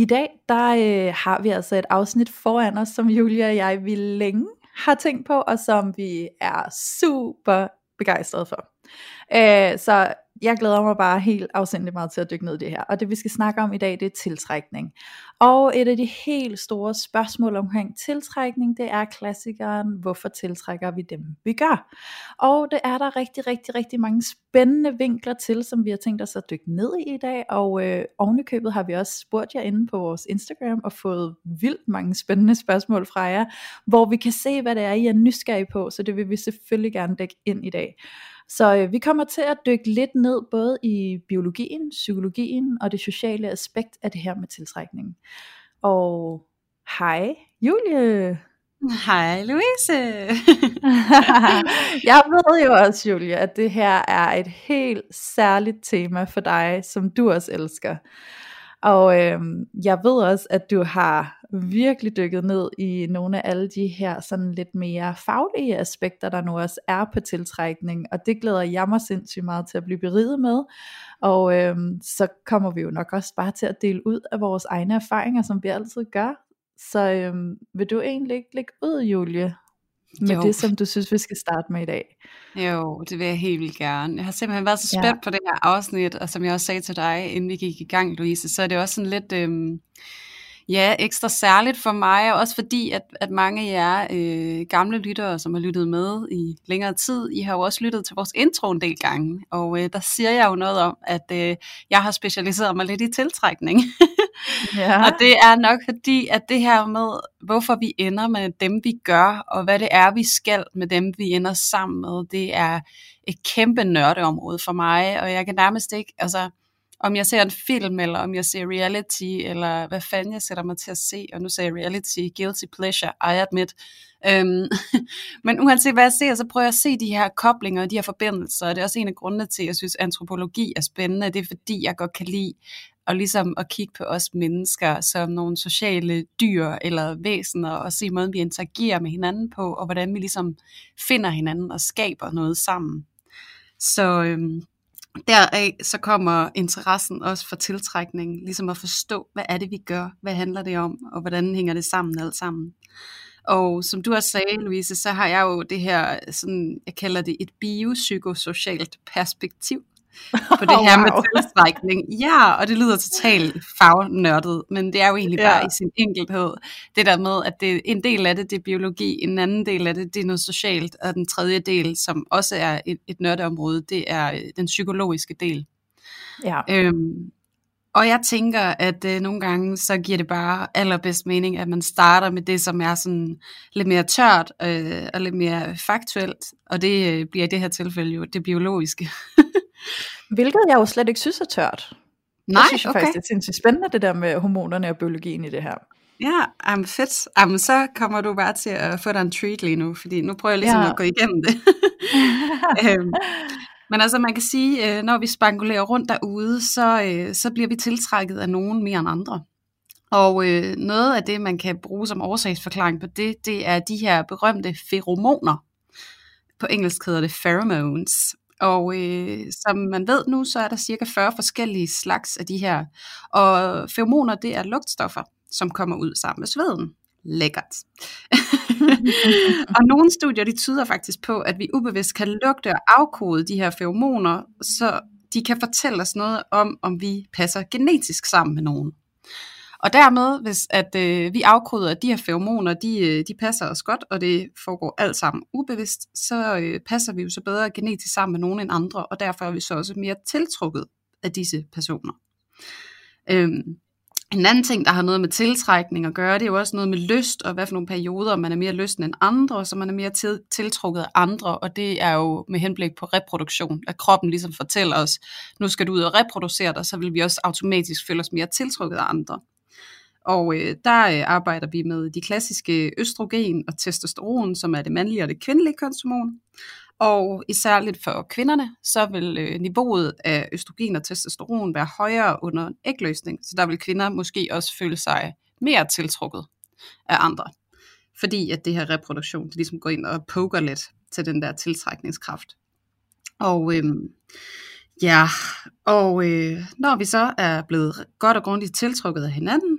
I dag der øh, har vi altså et afsnit foran os, som Julia og jeg vi længe har tænkt på, og som vi er super begejstrede for. Øh, så jeg glæder mig bare helt afsindeligt meget til at dykke ned i det her. Og det vi skal snakke om i dag, det er tiltrækning. Og et af de helt store spørgsmål omkring tiltrækning, det er klassikeren, hvorfor tiltrækker vi dem, vi gør? Og det er der rigtig, rigtig, rigtig mange spændende vinkler til, som vi har tænkt os at dykke ned i i dag. Og øh, ovenikøbet har vi også spurgt jer inde på vores Instagram og fået vildt mange spændende spørgsmål fra jer, hvor vi kan se, hvad det er, I er nysgerrige på. Så det vil vi selvfølgelig gerne dække ind i dag. Så øh, vi kommer til at dykke lidt ned både i biologien, psykologien og det sociale aspekt af det her med tiltrækning. Og hej Julie! Hej Louise! jeg ved jo også, Julie, at det her er et helt særligt tema for dig, som du også elsker. Og øh, jeg ved også, at du har virkelig dykket ned i nogle af alle de her sådan lidt mere faglige aspekter, der nu også er på tiltrækning, og det glæder jeg mig sindssygt meget til at blive beriget med. Og øh, så kommer vi jo nok også bare til at dele ud af vores egne erfaringer, som vi altid gør. Så øh, vil du egentlig ikke lægge ud, Julie, med jo. det, som du synes, vi skal starte med i dag. Jo, det vil jeg helt vildt gerne. Jeg har simpelthen været så spændt ja. på det her afsnit, og som jeg også sagde til dig, inden vi gik i gang, Louise, så er det også sådan lidt... Øhm, Ja, ekstra særligt for mig, og også fordi, at, at mange af jer øh, gamle lyttere, som har lyttet med i længere tid, I har jo også lyttet til vores intro en del gange, og øh, der siger jeg jo noget om, at øh, jeg har specialiseret mig lidt i tiltrækning. ja. Og det er nok fordi, at det her med, hvorfor vi ender med dem, vi gør, og hvad det er, vi skal med dem, vi ender sammen med, det er et kæmpe nørdeområde for mig, og jeg kan nærmest ikke, altså om jeg ser en film, eller om jeg ser reality, eller hvad fanden jeg sætter mig til at se, og nu ser jeg reality, guilty pleasure, I admit. Øhm, men uanset hvad jeg ser, så prøver jeg at se de her koblinger og de her forbindelser, og det er også en af grundene til, at jeg synes, at antropologi er spændende, det er fordi, jeg godt kan lide og ligesom at kigge på os mennesker som nogle sociale dyr eller væsener, og se måden, vi interagerer med hinanden på, og hvordan vi ligesom finder hinanden og skaber noget sammen. Så øhm, deraf så kommer interessen også for tiltrækning, ligesom at forstå, hvad er det, vi gør, hvad handler det om, og hvordan hænger det sammen alt sammen. Og som du også sagde, Louise, så har jeg jo det her, sådan, jeg kalder det et biopsykosocialt perspektiv på det her oh, wow. med tilstrækning. Ja, og det lyder totalt fagnørdet, men det er jo egentlig ja. bare i sin enkelhed. Det der med, at det, en del af det, det er biologi, en anden del af det, det er noget socialt, og den tredje del, som også er et, et nørdeområde, det er øh, den psykologiske del. Ja. Øhm, og jeg tænker, at øh, nogle gange, så giver det bare allerbedst mening, at man starter med det, som er sådan lidt mere tørt øh, og lidt mere faktuelt. Og det øh, bliver i det her tilfælde jo det biologiske. Hvilket jeg jo slet ikke synes er tørt. Nej, jeg synes okay. faktisk, det er sindssygt spændende, det der med hormonerne og biologien i det her. Ja, um, fedt. Um, så kommer du bare til at få dig en treat lige nu, fordi nu prøver jeg ligesom ja. at gå igennem det. um, men altså man kan sige, øh, når vi spangulerer rundt derude, så, øh, så bliver vi tiltrækket af nogen mere end andre. Og øh, noget af det, man kan bruge som årsagsforklaring på det, det er de her berømte feromoner. På engelsk hedder det pheromones. Og øh, som man ved nu, så er der cirka 40 forskellige slags af de her. Og feromoner, det er lugtstoffer, som kommer ud sammen med sveden. Lækkert. og nogle studier, de tyder faktisk på, at vi ubevidst kan lugte og afkode de her feromoner, så de kan fortælle os noget om, om vi passer genetisk sammen med nogen. Og dermed, hvis at øh, vi afkoder, at de her feromoner, de, øh, de passer os godt, og det foregår alt sammen ubevidst, så øh, passer vi jo så bedre genetisk sammen med nogen end andre, og derfor er vi så også mere tiltrukket af disse personer. Øhm, en anden ting, der har noget med tiltrækning at gøre, det er jo også noget med lyst, og hvad for nogle perioder man er mere lysten end andre, så man er mere til, tiltrukket af andre, og det er jo med henblik på reproduktion, at kroppen ligesom fortæller os, nu skal du ud og reproducere dig, så vil vi også automatisk føle os mere tiltrukket af andre. Og øh, der øh, arbejder vi med de klassiske østrogen og testosteron, som er det mandlige og det kvindelige kønshormon. Og især lidt for kvinderne, så vil øh, niveauet af østrogen og testosteron være højere under en ægløsning. Så der vil kvinder måske også føle sig mere tiltrukket af andre. Fordi at det her reproduktion, det ligesom går ind og poker lidt til den der tiltrækningskraft. Og øh, ja, og øh, når vi så er blevet godt og grundigt tiltrukket af hinanden,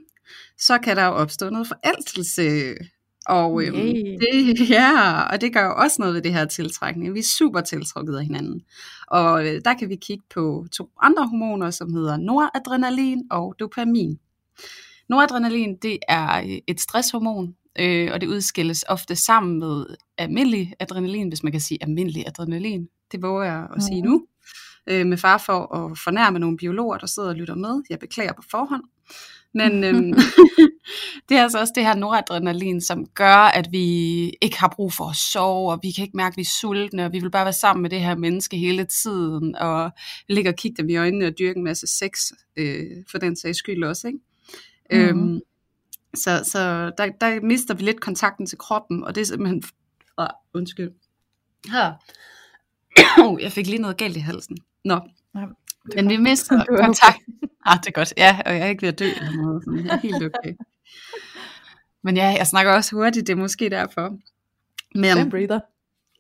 så kan der jo opstå noget forelskelse. Og øhm, det, ja, og det gør jo også noget ved det her tiltrækning. Vi er super tiltrukket af hinanden. Og øh, der kan vi kigge på to andre hormoner, som hedder noradrenalin og dopamin. Noradrenalin, det er øh, et stresshormon, øh, og det udskilles ofte sammen med almindelig adrenalin, hvis man kan sige almindelig adrenalin. Det våger jeg at sige nu. Øh, med far for at fornærme nogle biologer, der sidder og lytter med. Jeg beklager på forhånd. Men øhm, det er altså også det her noradrenalin, som gør, at vi ikke har brug for at sove, og vi kan ikke mærke, at vi er sultne, og vi vil bare være sammen med det her menneske hele tiden, og ligge og kigge dem i øjnene og dyrke en masse sex, øh, for den sags skyld også. Ikke? Mhm. Øhm, så så der, der mister vi lidt kontakten til kroppen, og det er simpelthen... Ah, undskyld. Her. Oh, jeg fik lige noget galt i halsen. Nå, Nej, men vi mister er okay. kontakt. Ah, det er godt. Ja, og jeg er ikke ved at dø eller noget. Sådan. Jeg er helt okay. Men ja, jeg snakker også hurtigt, det er måske derfor. Men breather.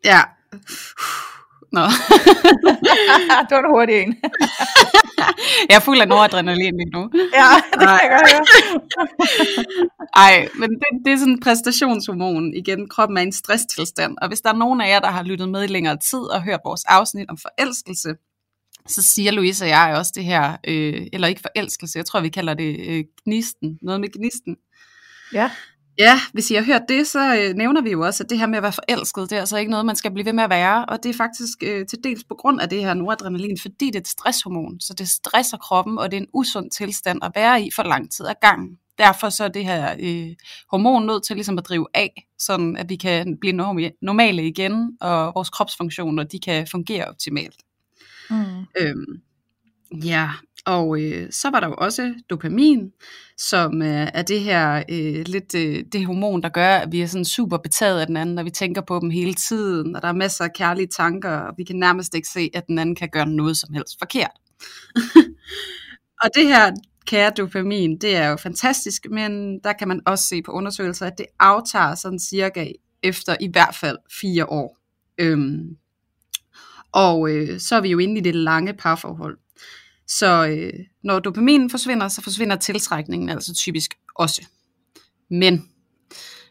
ja. Nå. det var en hurtig en. jeg er fuld af noradrenalin lige nu. ja, det kan jeg godt høre. Ej, men det, det er sådan en præstationshormon. Igen, kroppen er i en stresstilstand. Og hvis der er nogen af jer, der har lyttet med i længere tid og hørt vores afsnit om forelskelse, så siger Louise og jeg også det her, øh, eller ikke forelskelse, jeg tror, vi kalder det øh, gnisten. Noget med gnisten. Ja. Ja, hvis I har hørt det, så øh, nævner vi jo også, at det her med at være forelsket, det er altså ikke noget, man skal blive ved med at være, og det er faktisk øh, til dels på grund af det her noradrenalin, fordi det er et stresshormon, så det stresser kroppen, og det er en usund tilstand at være i for lang tid ad gangen. Derfor så er det her øh, hormon nødt til ligesom at drive af, sådan at vi kan blive norm- normale igen, og vores kropsfunktioner, de kan fungere optimalt. Mm. Øhm, ja, og øh, så var der jo også dopamin, som øh, er det her øh, lidt øh, det hormon, der gør, at vi er sådan super betaget af den anden, og vi tænker på dem hele tiden, og der er masser af kærlige tanker, og vi kan nærmest ikke se, at den anden kan gøre noget som helst forkert. og det her kære dopamin, det er jo fantastisk, men der kan man også se på undersøgelser, at det aftager sådan cirka efter i hvert fald fire år. Øhm, og øh, så er vi jo inde i det lange parforhold. Så øh, når dopaminen forsvinder, så forsvinder tiltrækningen altså typisk også. Men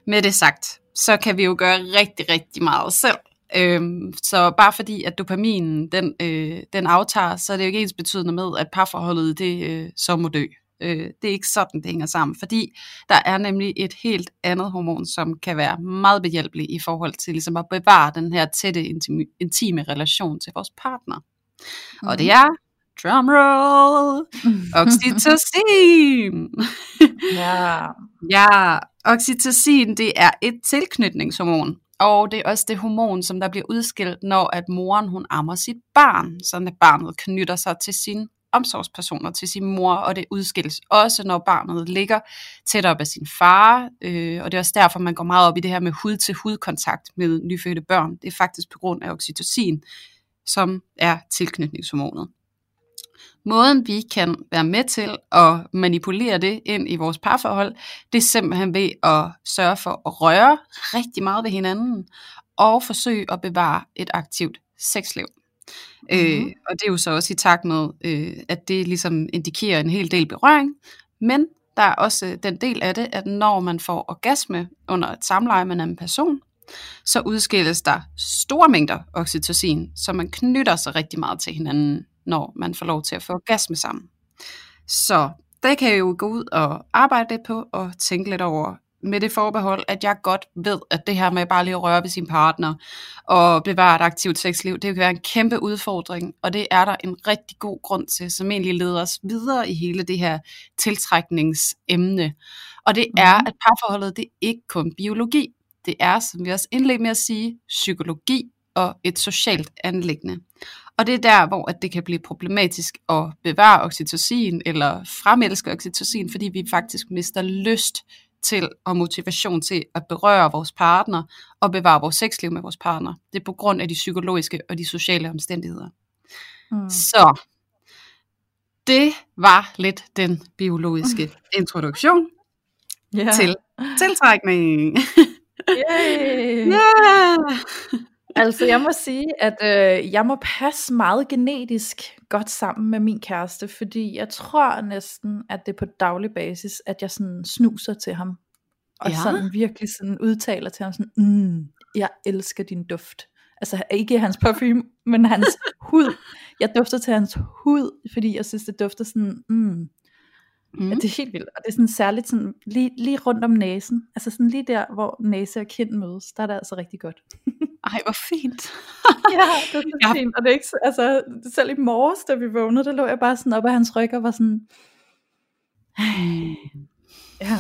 med det sagt, så kan vi jo gøre rigtig, rigtig meget selv. Øhm, så bare fordi, at dopaminen den, øh, den aftager, så er det jo ikke ens betydende med, at parforholdet det øh, så må dø. Øh, det er ikke sådan, det hænger sammen, fordi der er nemlig et helt andet hormon, som kan være meget behjælpelig i forhold til ligesom at bevare den her tætte, intime, intime relation til vores partner. Mm. Og det er, drumroll, oxytocin. Ja. ja, oxytocin det er et tilknytningshormon, og det er også det hormon, som der bliver udskilt, når at moren hun ammer sit barn, så at barnet knytter sig til sine omsorgspersoner, til sin mor, og det udskilles også, når barnet ligger tæt op af sin far, øh, og det er også derfor, man går meget op i det her med hud-til-hud-kontakt med nyfødte børn. Det er faktisk på grund af oxytocin, som er tilknytningshormonet. Måden vi kan være med til at manipulere det ind i vores parforhold, det er simpelthen ved at sørge for at røre rigtig meget ved hinanden, og forsøge at bevare et aktivt sexliv. Mm-hmm. Øh, og det er jo så også i takt med, øh, at det ligesom indikerer en hel del berøring, men der er også den del af det, at når man får orgasme under et samleje med en anden person, så udskilles der store mængder oxytocin, så man knytter sig rigtig meget til hinanden, når man får lov til at få orgasme sammen. Så det kan jeg jo gå ud og arbejde lidt på og tænke lidt over med det forbehold, at jeg godt ved, at det her med bare lige at røre ved sin partner og bevare et aktivt sexliv, det kan være en kæmpe udfordring, og det er der en rigtig god grund til, som egentlig leder os videre i hele det her tiltrækningsemne. Og det er, at parforholdet det er ikke kun biologi. Det er, som vi også indledte med at sige, psykologi og et socialt anlæggende. Og det er der, hvor at det kan blive problematisk at bevare oxytocin eller fremelske oxytocin, fordi vi faktisk mister lyst til og motivation til at berøre vores partner og bevare vores sexliv med vores partner. Det er på grund af de psykologiske og de sociale omstændigheder. Mm. Så det var lidt den biologiske introduktion yeah. til tiltrækning. Yay! yeah! Altså jeg må sige, at øh, jeg må passe meget genetisk godt sammen med min kæreste, fordi jeg tror næsten, at det er på daglig basis, at jeg sådan snuser til ham. Og ja. sådan virkelig sådan udtaler til ham sådan, mm, jeg elsker din duft. Altså ikke hans parfume, men hans hud. Jeg dufter til hans hud, fordi jeg synes, det dufter sådan, mm, Mm. Ja, det er helt vildt, og det er sådan særligt sådan, lige, lige rundt om næsen, altså sådan lige der, hvor næse og kind mødes, der er det altså rigtig godt. Ej, hvor fint. ja, det er så ja. fint, og det er ikke, altså selv i morges, da vi vågnede, der lå jeg bare sådan op af hans ryg og var sådan, ja.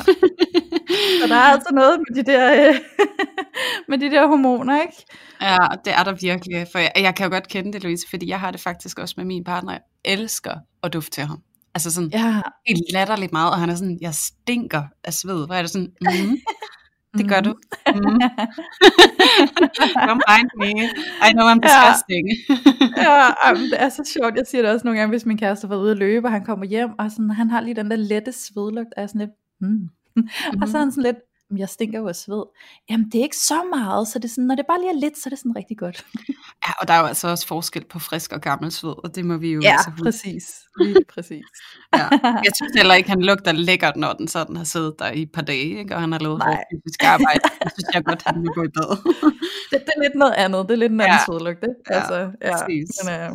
Så der er altså noget med de der, med de der hormoner, ikke? Ja, det er der virkelig, for jeg, jeg kan jo godt kende det, Louise, fordi jeg har det faktisk også med min partner, jeg elsker at dufte til ham. Altså sådan ja. helt latterligt meget, og han er sådan, jeg stinker af sved. Hvor er det sådan, mm, det gør du. Mm. Don't mind me. I know I'm disgusting. ja, ja det er så sjovt. Jeg siger det også nogle gange, hvis min kæreste har været ude at løbe, og han kommer hjem, og sådan, han har lige den der lette svedlugt, og jeg sådan lidt, mm. Mm-hmm. og så er han sådan lidt, jeg stinker jo af sved. Jamen det er ikke så meget, så det er sådan, når det bare lige er lidt, så er det sådan rigtig godt. ja, og der er jo altså også forskel på frisk og gammel sved, og det må vi jo Ja, altså præcis. Lige præcis. ja. Jeg synes heller ikke, han lugter lækkert, når den sådan har siddet der i et par dage, ikke? og han har lavet fysisk arbejde. Jeg synes jeg godt, han vil gå i bad. det, det, er lidt noget andet, det er lidt en anden ja. svedlugt, ikke? Altså, ja, præcis. Men, øh,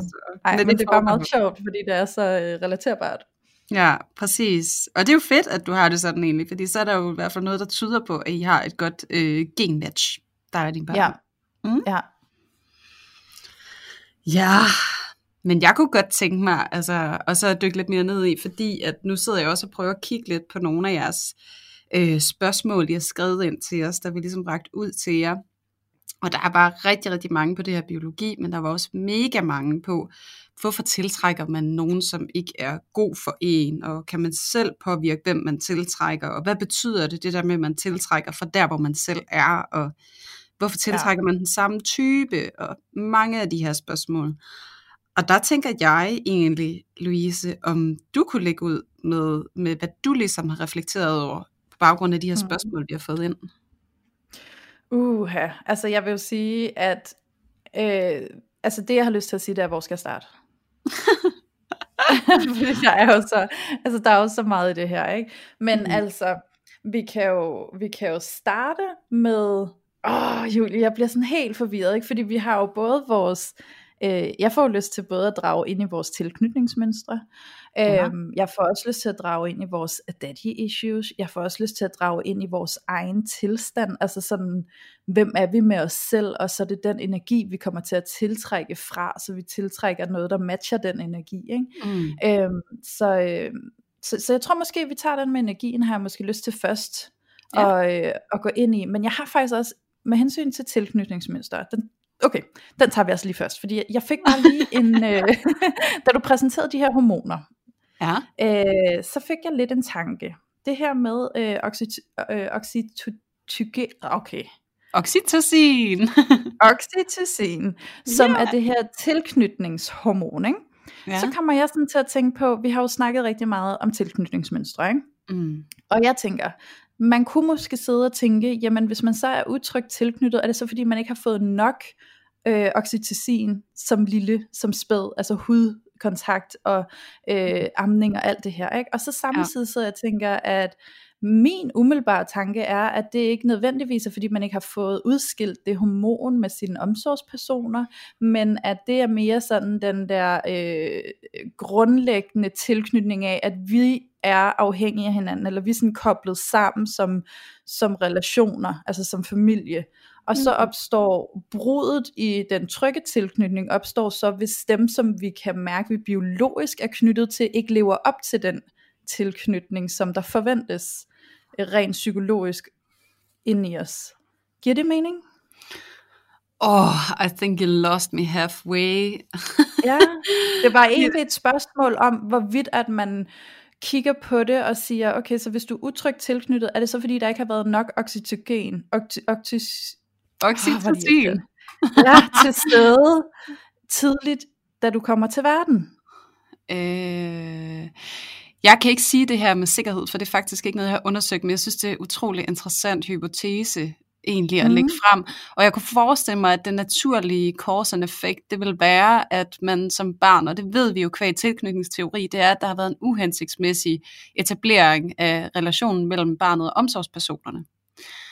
ej, men, men det er bare meget sjovt, fordi det er så øh, relaterbart. Ja, præcis. Og det er jo fedt, at du har det sådan egentlig, fordi så er der jo i hvert fald noget, der tyder på, at I har et godt øh, genmatch, der er din børn. Ja. Mm? ja. Ja, men jeg kunne godt tænke mig, altså, og så dykke lidt mere ned i, fordi at nu sidder jeg også og prøver at kigge lidt på nogle af jeres øh, spørgsmål, I har skrevet ind til os, der vi ligesom bragt ud til jer. Og der er bare rigtig, rigtig mange på det her biologi, men der var også mega mange på, hvorfor tiltrækker man nogen, som ikke er god for en, og kan man selv påvirke, hvem man tiltrækker, og hvad betyder det, det der med, at man tiltrækker fra der, hvor man selv er, og hvorfor tiltrækker ja. man den samme type, og mange af de her spørgsmål. Og der tænker jeg egentlig, Louise, om du kunne lægge ud med, med hvad du ligesom har reflekteret over, på baggrund af de her mm. spørgsmål, vi har fået ind. Uha, altså jeg vil jo sige, at øh, altså det jeg har lyst til at sige, det er, hvor skal jeg starte? Fordi der er jo så, altså der er jo så meget i det her, ikke? Men mm. altså, vi kan, jo, vi kan jo starte med, åh oh, Julie, jeg bliver sådan helt forvirret, ikke? Fordi vi har jo både vores, øh, jeg får lyst til både at drage ind i vores tilknytningsmønstre, Ja. Øhm, jeg får også lyst til at drage ind i vores daddy issues. Jeg får også lyst til at drage ind i vores egen tilstand. Altså sådan, hvem er vi med os selv? Og så er det den energi, vi kommer til at tiltrække fra. Så vi tiltrækker noget, der matcher den energi. Ikke? Mm. Øhm, så, øh, så, så jeg tror måske, vi tager den med energien, har jeg måske lyst til først. Ja. Og, øh, at gå ind i. Men jeg har faktisk også, med hensyn til tilknytningsmønster, den Okay, den tager vi altså lige først, fordi jeg fik bare lige en, øh, da du præsenterede de her hormoner, ja. øh, så fik jeg lidt en tanke. Det her med øh, oxyt- øh, oxytocin, okay. Oxytocin. oxytocin, som ja. er det her tilknytningshormon, ikke? Ja. Så kommer jeg sådan til at tænke på, vi har jo snakket rigtig meget om tilknytningsmønstre, ikke? Mm. Og jeg tænker, man kunne måske sidde og tænke, jamen hvis man så er utrygt tilknyttet, er det så fordi man ikke har fået nok øh, oxytocin som lille, som spæd, altså hud, kontakt og øh, amning og alt det her. Ikke? Og så samtidig så jeg tænker, at min umiddelbare tanke er, at det ikke nødvendigvis er, fordi man ikke har fået udskilt det hormon med sine omsorgspersoner, men at det er mere sådan den der øh, grundlæggende tilknytning af, at vi er afhængige af hinanden, eller vi er sådan koblet sammen som, som relationer, altså som familie. Og så mm. opstår brudet i den trygge tilknytning, opstår så, hvis dem, som vi kan mærke, vi biologisk er knyttet til, ikke lever op til den tilknytning, som der forventes rent psykologisk ind i os. Giver det mening? Oh, I think you lost me halfway. ja, det var egentlig et spørgsmål om, hvorvidt at man kigger på det og siger, okay, så hvis du er utrygt tilknyttet, er det så fordi, der ikke har været nok oxytogen, oxy, oxy, oxytocin, oh, ja, til stede tidligt, da du kommer til verden? Øh, jeg kan ikke sige det her med sikkerhed, for det er faktisk ikke noget, jeg har undersøgt, men jeg synes, det er en utrolig interessant hypotese egentlig at mm. lægge frem. Og jeg kunne forestille mig, at den naturlige cause and effect, det vil være, at man som barn, og det ved vi jo kvæg tilknytningsteori, det er, at der har været en uhensigtsmæssig etablering af relationen mellem barnet og omsorgspersonerne.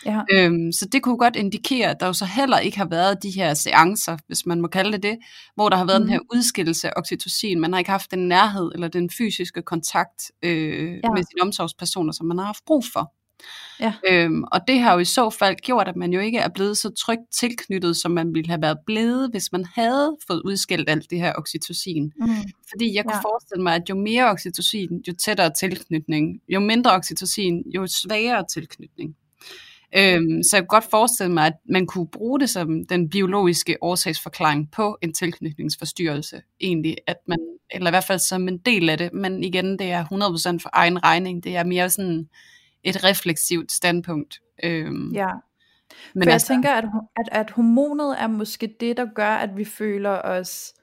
Ja. Øhm, så det kunne godt indikere, at der jo så heller ikke har været de her seancer, hvis man må kalde det det, hvor der har været mm. den her udskillelse af oxytocin. Man har ikke haft den nærhed eller den fysiske kontakt øh, ja. med sine omsorgspersoner, som man har haft brug for. Ja. Øhm, og det har jo i så fald gjort, at man jo ikke er blevet så trygt tilknyttet, som man ville have været blevet, hvis man havde fået udskilt alt det her oxytocin. Mm. Fordi jeg kunne ja. forestille mig, at jo mere oxytocin, jo tættere tilknytning. Jo mindre oxytocin, jo svagere tilknytning. Øhm, så jeg kunne godt forestille mig, at man kunne bruge det som den biologiske årsagsforklaring på en tilknytningsforstyrrelse, egentlig, at man, eller i hvert fald som en del af det, men igen, det er 100% for egen regning, det er mere sådan et refleksivt standpunkt. Øhm, ja, men for jeg altså, tænker, at, at, at hormonet er måske det, der gør, at vi føler os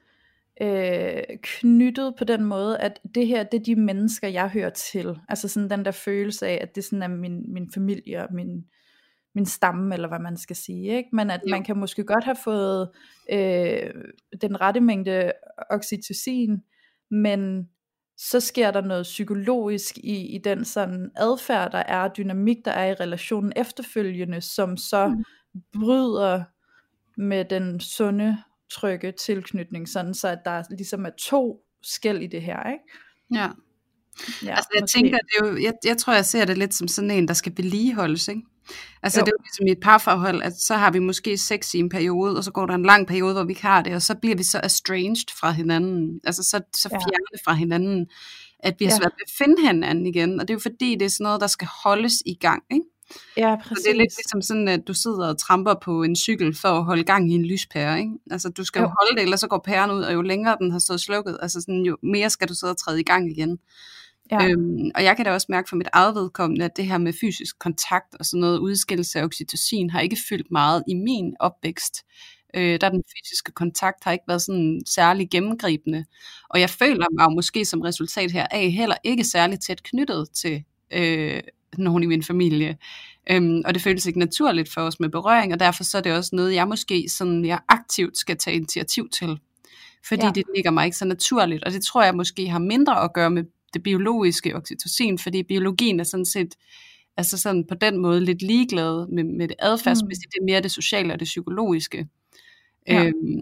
øh, knyttet på den måde, at det her, det er de mennesker, jeg hører til. Altså sådan den der følelse af, at det sådan er min, min familie og min, min stamme, eller hvad man skal sige. Ikke? Men at jo. man kan måske godt have fået øh, den rette mængde oxytocin, men så sker der noget psykologisk i, i den sådan adfærd, der er, dynamik, der er i relationen efterfølgende, som så mm. bryder med den sunde, trygge tilknytning, sådan så at der ligesom er to skæld i det her, ikke? Ja. Ja, altså jeg måske. tænker, det er jo, jeg, jeg tror, jeg ser det lidt som sådan en, der skal vedligeholdes, ikke? Altså jo. det er jo ligesom i et parforhold, at så har vi måske sex i en periode, og så går der en lang periode, hvor vi ikke har det, og så bliver vi så estranged fra hinanden, altså så, så fjerne ja. fra hinanden, at vi har svært ved at finde hinanden igen, og det er jo fordi, det er sådan noget, der skal holdes i gang, ikke? Ja, præcis. Så det er lidt ligesom sådan, at du sidder og tramper på en cykel for at holde gang i en lyspære, ikke? Altså du skal jo, jo holde det, ellers så går pæren ud, og jo længere den har stået slukket, altså sådan, jo mere skal du sidde og træde i gang igen. Ja. Øhm, og jeg kan da også mærke for mit eget vedkommende, at det her med fysisk kontakt og sådan noget udskillelse af oxytocin har ikke fyldt meget i min opvækst. Øh, der den fysiske kontakt har ikke været sådan særlig gennemgribende. Og jeg føler mig måske som resultat her af heller ikke særlig tæt knyttet til øh, nogen i min familie. Øhm, og det føles ikke naturligt for os med berøring, og derfor så er det også noget, jeg måske sådan, jeg aktivt skal tage initiativ til. Fordi ja. det ligger mig ikke så naturligt, og det tror jeg måske har mindre at gøre med det biologiske oxytocin, fordi biologien er sådan set altså sådan på den måde lidt ligeglad med, med det adfærdsmæssige, mm. det er mere det sociale og det psykologiske. Ja. Øhm,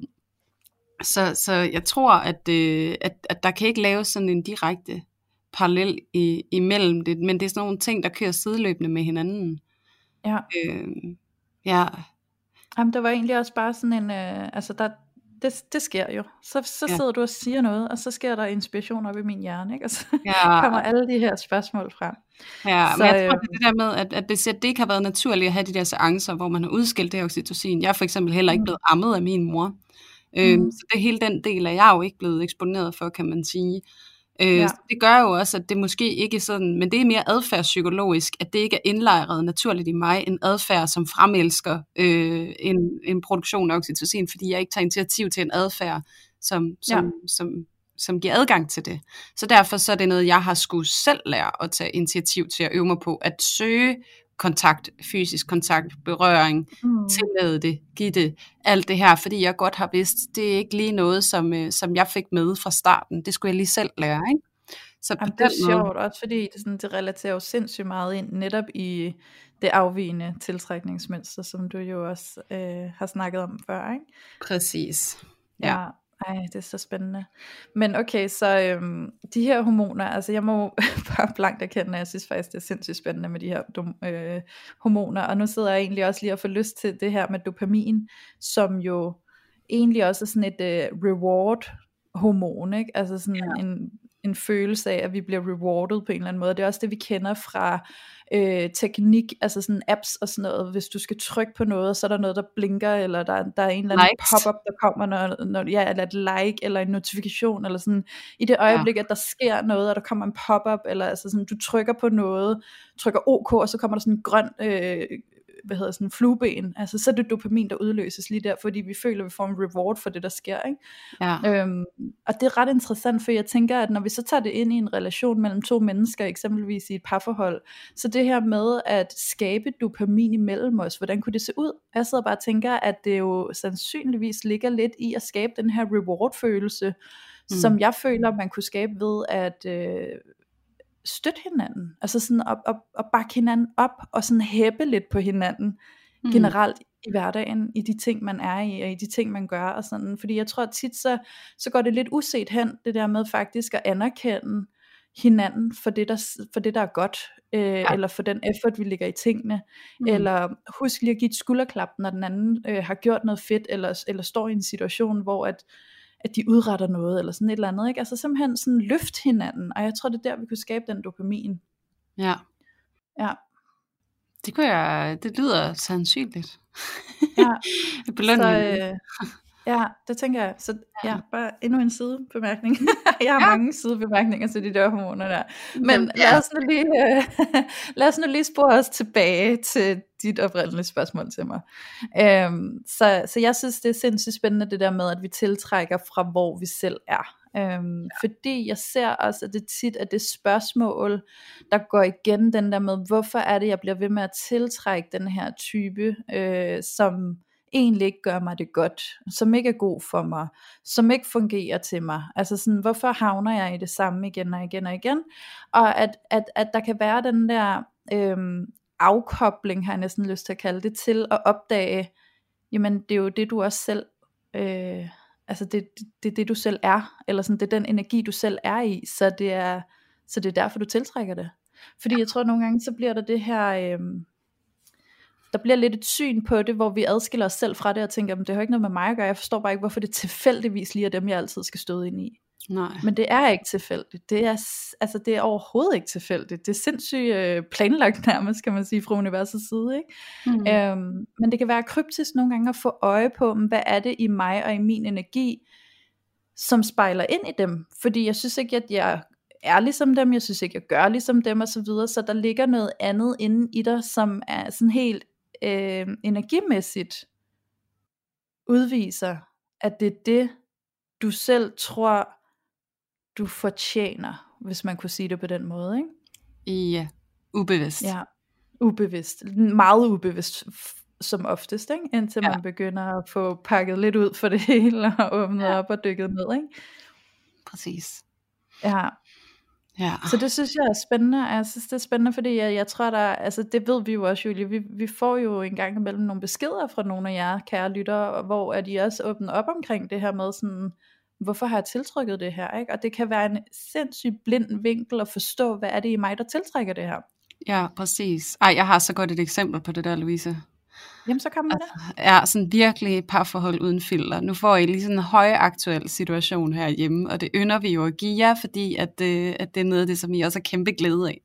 så, så jeg tror, at, øh, at, at der kan ikke laves sådan en direkte parallel i, imellem det, men det er sådan nogle ting, der kører sideløbende med hinanden. Ja. Øhm, ja. Jamen, der var egentlig også bare sådan en, øh, altså der, det, det sker jo. Så, så ja. sidder du og siger noget, og så sker der inspiration op i min hjerne, ikke? og så ja. kommer alle de her spørgsmål frem. Ja, så, men jeg tror, det, det der med, at, at det, det ikke har været naturligt at have de der seancer, hvor man har udskilt det her oxytocin. Jeg er for eksempel heller ikke mm. blevet ammet af min mor. Øhm, mm. Så det hele den del er jeg jo ikke blevet eksponeret for, kan man sige. Øh, ja. Det gør jo også, at det måske ikke sådan, men det er mere adfærdspsykologisk, at det ikke er indlejret naturligt i mig, en adfærd, som fremelsker øh, en, en produktion af oxytocin, fordi jeg ikke tager initiativ til en adfærd, som, som, ja. som, som giver adgang til det. Så derfor så er det noget, jeg har skulle selv lære at tage initiativ til at øve mig på, at søge kontakt, fysisk kontakt, berøring, mm. tillade det, give det, alt det her, fordi jeg godt har vidst, det er ikke lige noget, som, øh, som jeg fik med fra starten. Det skulle jeg lige selv lære, ikke? Så Jamen, det er måde... sjovt, også fordi det, sådan, det relaterer jo sindssygt meget ind netop i det afvigende tiltrækningsmønster, som du jo også øh, har snakket om før, ikke? Præcis. Ja. ja. Ej, det er så spændende. Men okay, så øhm, de her hormoner, altså jeg må bare blankt erkende, at jeg synes faktisk, det er sindssygt spændende med de her øh, hormoner, og nu sidder jeg egentlig også lige og får lyst til det her med dopamin, som jo egentlig også er sådan et øh, reward hormon, ikke? Altså sådan ja. en, en følelse af, at vi bliver rewarded på en eller anden måde. Det er også det, vi kender fra øh, teknik, altså sådan apps og sådan noget. Hvis du skal trykke på noget, så er der noget, der blinker, eller der, der er en eller anden Likes. pop-up, der kommer, når, når, ja, eller et like, eller en notifikation, eller sådan. I det øjeblik, ja. at der sker noget, og der kommer en pop-up, eller altså sådan, du trykker på noget, trykker OK, og så kommer der sådan en grøn øh, hvad hedder sådan, flueben, altså så er det dopamin, der udløses lige der, fordi vi føler, at vi får en reward for det, der sker. Ikke? Ja. Øhm, og det er ret interessant, for jeg tænker, at når vi så tager det ind i en relation mellem to mennesker, eksempelvis i et parforhold, så det her med at skabe dopamin imellem os, hvordan kunne det se ud? Jeg sidder bare og tænker, at det jo sandsynligvis ligger lidt i at skabe den her reward-følelse, mm. som jeg føler, man kunne skabe ved at øh, støtte hinanden, altså sådan at, at, at bakke hinanden op, og sådan hæppe lidt på hinanden, mm. generelt i hverdagen, i de ting man er i, og i de ting man gør, og sådan, fordi jeg tror at tit så, så går det lidt uset hen, det der med faktisk at anerkende hinanden for det der, for det, der er godt, øh, ja. eller for den effort, vi lægger i tingene, mm. eller husk lige at give et skulderklap, når den anden øh, har gjort noget fedt, eller, eller står i en situation, hvor at, at de udretter noget, eller sådan et eller andet, ikke? Altså simpelthen sådan løft hinanden, og jeg tror, det er der, vi kunne skabe den dopamin. Ja. Ja. Det kunne jeg, det lyder sandsynligt. Ja. så, øh, ja, det tænker jeg. Så ja, bare endnu en sidebemærkning. jeg har ja. mange sidebemærkninger til de der hormoner der. Men ja. lad, os nu lige, øh, lad os nu lige spore os tilbage til dit oprindelige spørgsmål til mig. Øhm, så, så jeg synes, det er sindssygt spændende det der med, at vi tiltrækker fra, hvor vi selv er. Øhm, ja. Fordi jeg ser også, at det tit er det spørgsmål, der går igen, den der med, hvorfor er det, jeg bliver ved med at tiltrække den her type, øh, som egentlig ikke gør mig det godt, som ikke er god for mig, som ikke fungerer til mig. Altså sådan, hvorfor havner jeg i det samme igen og igen og igen? Og at, at, at der kan være den der øhm, afkobling, har jeg næsten lyst til at kalde det, til at opdage, jamen det er jo det, du også selv, øh, altså det, det, det er det, du selv er, eller sådan, det er den energi, du selv er i, så det er, så det er derfor, du tiltrækker det. Fordi jeg tror, at nogle gange, så bliver der det her, øh, der bliver lidt et syn på det, hvor vi adskiller os selv fra det, og tænker, at det har ikke noget med mig at gøre, jeg forstår bare ikke, hvorfor det tilfældigvis lige er dem, jeg altid skal støde ind i. Nej. Men det er ikke tilfældigt. Det er, altså, det er overhovedet ikke tilfældigt. Det er sindssygt øh, planlagt nærmest, kan man sige, fra universets side. Ikke? Mm. Øhm, men det kan være kryptisk nogle gange at få øje på, hvad er det i mig og i min energi, som spejler ind i dem. Fordi jeg synes ikke, at jeg er ligesom dem, jeg synes ikke, jeg gør ligesom dem, og så videre. Så der ligger noget andet inde i dig, som er sådan helt øh, energimæssigt udviser, at det er det, du selv tror, du fortjener, hvis man kunne sige det på den måde, ikke? Ja, ubevidst. Ja, ubevidst. Meget ubevidst som oftest, ikke? indtil ja. man begynder at få pakket lidt ud for det hele, og åbnet ja. op og dykket ned. Ikke? Præcis. Ja, Ja. Så det synes jeg er spændende. Jeg synes det er spændende, fordi jeg, jeg tror der, altså det ved vi jo også Julie, vi, vi får jo en gang imellem nogle beskeder fra nogle af jer kære lyttere, hvor er de også åbner op omkring det her med sådan, hvorfor har jeg tiltrykket det her, ikke? Og det kan være en sindssygt blind vinkel at forstå, hvad er det i mig, der tiltrækker det her. Ja, præcis. Ej, jeg har så godt et eksempel på det der, Louise. Jamen, så kommer det. Altså, ja, sådan virkelig parforhold uden filter. Nu får I lige sådan en højaktuel situation herhjemme, og det ynder vi jo at give jer, fordi at, øh, at det er noget af det, som I også har kæmpe glæde af.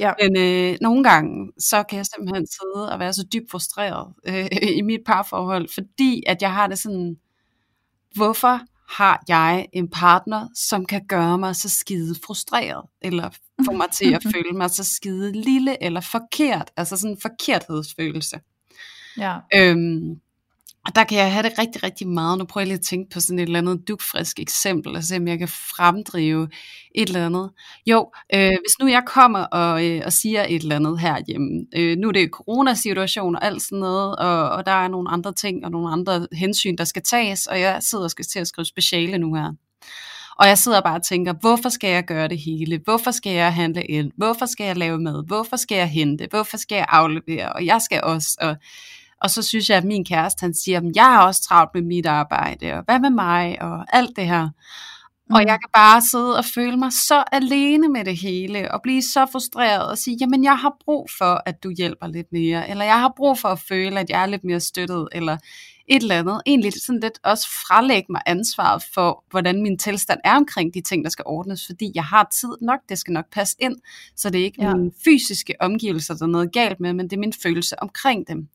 Ja. Men øh, nogle gange, så kan jeg simpelthen sidde og være så dybt frustreret øh, i mit parforhold, fordi at jeg har det sådan, hvorfor har jeg en partner, som kan gøre mig så skide frustreret, eller få mig til at føle mig så skide lille eller forkert, altså sådan en forkerthedsfølelse. Ja. Øhm, og der kan jeg have det rigtig, rigtig meget. Nu prøver jeg lige at tænke på sådan et eller andet dukfrisk eksempel, og se om jeg kan fremdrive et eller andet. Jo, øh, hvis nu jeg kommer og, øh, og siger et eller andet herhjemme, øh, nu er det coronasituation og alt sådan noget, og, og der er nogle andre ting og nogle andre hensyn, der skal tages, og jeg sidder og skal til at skrive speciale nu her. Og jeg sidder bare og tænker, hvorfor skal jeg gøre det hele? Hvorfor skal jeg handle ind? Hvorfor skal jeg lave mad? Hvorfor skal jeg hente? Hvorfor skal jeg aflevere? Og jeg skal også... Og og så synes jeg, at min kæreste, han siger, at jeg har også travlt med mit arbejde, og hvad med mig, og alt det her. Og jeg kan bare sidde og føle mig så alene med det hele, og blive så frustreret og sige, jamen jeg har brug for, at du hjælper lidt mere, eller jeg har brug for at føle, at jeg er lidt mere støttet, eller et eller andet. Egentlig sådan lidt også frelægge mig ansvaret for, hvordan min tilstand er omkring de ting, der skal ordnes, fordi jeg har tid nok, det skal nok passe ind, så det er ikke ja. mine fysiske omgivelser, der er noget galt med, men det er min følelse omkring dem.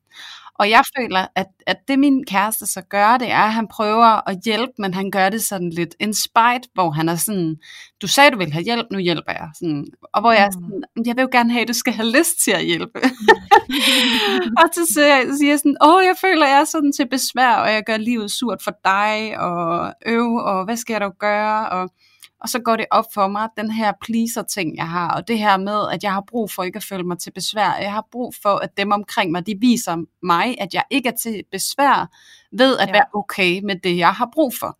Og jeg føler, at, at det min kæreste så gør, det er, at han prøver at hjælpe, men han gør det sådan lidt in spite, hvor han er sådan, du sagde, du ville have hjælp, nu hjælper jeg. Sådan, og hvor jeg er mm. sådan, jeg vil jo gerne have, at du skal have lyst til at hjælpe. og så siger jeg, siger jeg sådan, åh, jeg føler, jeg er sådan til besvær, og jeg gør livet surt for dig, og øv, og hvad skal jeg dog gøre, og og så går det op for mig, den her pleaser-ting, jeg har, og det her med, at jeg har brug for ikke at føle mig til besvær. Jeg har brug for, at dem omkring mig, de viser mig, at jeg ikke er til besvær ved at ja. være okay med det, jeg har brug for.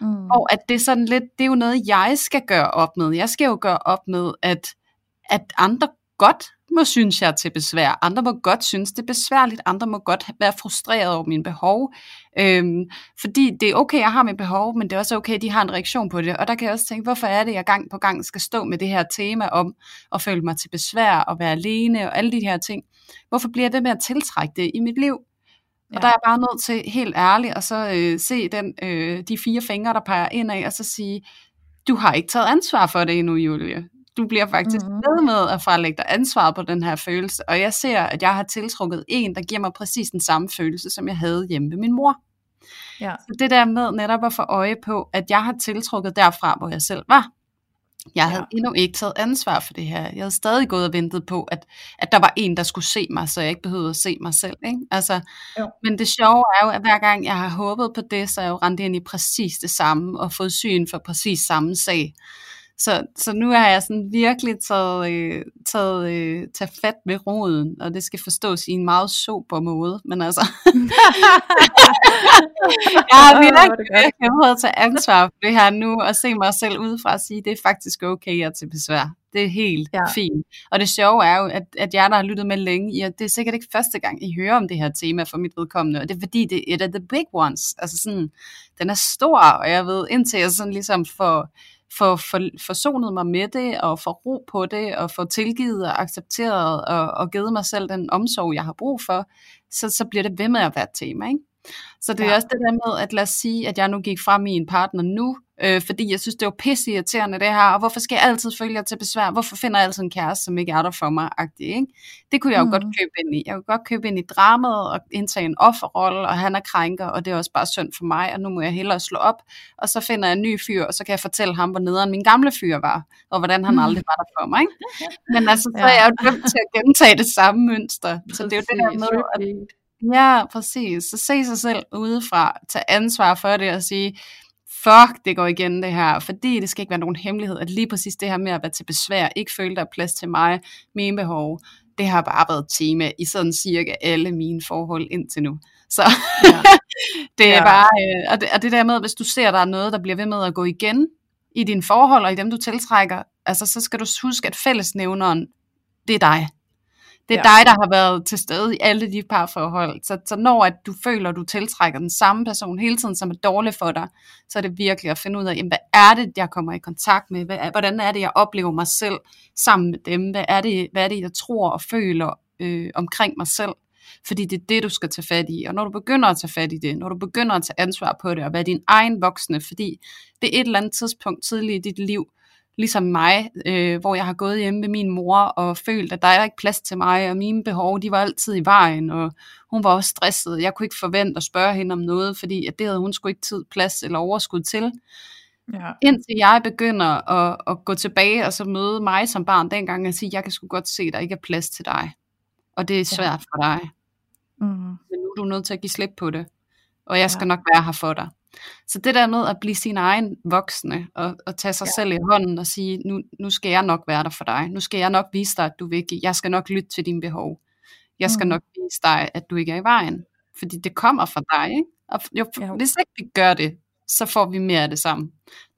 Mm. Og at det er sådan lidt, det er jo noget, jeg skal gøre op med. Jeg skal jo gøre op med, at, at andre godt må synes, jeg er til besvær. Andre må godt synes, det er besværligt. Andre må godt være frustreret over mine behov. Øhm, fordi det er okay, jeg har mine behov, men det er også okay, at de har en reaktion på det. Og der kan jeg også tænke, hvorfor er det, jeg gang på gang skal stå med det her tema om at føle mig til besvær og være alene og alle de her ting. Hvorfor bliver jeg ved med at tiltrække det i mit liv? Ja. Og der er jeg bare nødt til helt ærligt at så øh, se den, øh, de fire fingre, der peger ind af, og så sige, du har ikke taget ansvar for det endnu, Julie du bliver faktisk mm-hmm. ved med at frelægge dig ansvaret på den her følelse. Og jeg ser, at jeg har tiltrukket en, der giver mig præcis den samme følelse, som jeg havde hjemme med min mor. Ja. Så det der med netop at få øje på, at jeg har tiltrukket derfra, hvor jeg selv var. Jeg havde ja. endnu ikke taget ansvar for det her. Jeg havde stadig gået og ventet på, at, at der var en, der skulle se mig, så jeg ikke behøvede at se mig selv. Ikke? Altså, men det sjove er jo, at hver gang jeg har håbet på det, så er jeg jo rendt ind i præcis det samme, og fået syn for præcis samme sag. Så, så nu har jeg sådan virkelig taget, øh, taget, øh, taget fat ved roden, og det skal forstås i en meget sober måde, men altså, jeg har virkelig jeg at tage ansvar for det her nu, og se mig selv udefra og sige, det er faktisk okay at til besvær. Det er helt ja. fint. Og det sjove er jo, at, at jeg, der har lyttet med længe, ja, det er sikkert ikke første gang, I hører om det her tema for mit vedkommende, og det er fordi, det er et af the big ones. Altså sådan, den er stor, og jeg ved, indtil jeg sådan ligesom får få for, forsonet mig med det, og få ro på det, og få tilgivet og accepteret, og, og givet mig selv den omsorg, jeg har brug for, så, så bliver det ved med at være et tema. Ikke? Så det er ja. også det der med, at lad os sige, at jeg nu gik fra min partner nu, øh, fordi jeg synes, det var pisse irriterende det her, og hvorfor skal jeg altid følge jer til besvær? Hvorfor finder jeg altid en kæreste, som ikke er der for mig? Agtig, ikke? Det kunne jeg jo mm. godt købe ind i. Jeg kunne godt købe ind i dramaet og indtage en offerrolle, og han er krænker, og det er også bare synd for mig, og nu må jeg hellere slå op, og så finder jeg en ny fyr, og så kan jeg fortælle ham, hvor nederen min gamle fyr var, og hvordan han aldrig var der for mig. Ikke? Men altså, så er jeg jo dømt til at gentage det samme mønster. Så det er jo det her med, at Ja, præcis. Så se sig selv udefra, tage ansvar for det og sige, fuck, det går igen det her, fordi det skal ikke være nogen hemmelighed, at lige præcis det her med at være til besvær, ikke føle, der er plads til mig, mine behov, det har bare været tema i sådan cirka alle mine forhold indtil nu. Så ja. det er ja. bare, øh, og, det, og det der med, hvis du ser, der er noget, der bliver ved med at gå igen i dine forhold, og i dem du tiltrækker, altså så skal du huske, at fællesnævneren, det er dig. Det er ja. dig, der har været til stede i alle de parforhold. Så, så når at du føler, at du tiltrækker den samme person hele tiden, som er dårlig for dig, så er det virkelig at finde ud af, jamen, hvad er det, jeg kommer i kontakt med? Hvad, hvordan er det, jeg oplever mig selv sammen med dem? Hvad er det, hvad er det jeg tror og føler øh, omkring mig selv? Fordi det er det, du skal tage fat i. Og når du begynder at tage fat i det, når du begynder at tage ansvar på det, og være din egen voksne, fordi det er et eller andet tidspunkt tidligt i dit liv, ligesom mig, øh, hvor jeg har gået hjemme med min mor og følt, at der er ikke plads til mig, og mine behov, de var altid i vejen, og hun var også stresset. Jeg kunne ikke forvente at spørge hende om noget, fordi at det havde hun sgu ikke tid, plads eller overskud til. Ja. Indtil jeg begynder at, at gå tilbage og så møde mig som barn dengang og sige, jeg kan sgu godt se, at der ikke er plads til dig. Og det er svært ja. for dig. Mm. Men nu er du nødt til at give slip på det. Og jeg skal ja. nok være her for dig. Så det der med at blive sin egen voksne, og, og tage sig ja. selv i hånden og sige, nu, nu skal jeg nok være der for dig. Nu skal jeg nok vise dig, at du er vigtig. Jeg skal nok lytte til dine behov. Jeg skal mm. nok vise dig, at du ikke er i vejen. Fordi det kommer fra dig. Ikke? Og jo, ja. hvis ikke vi gør det, så får vi mere af det samme.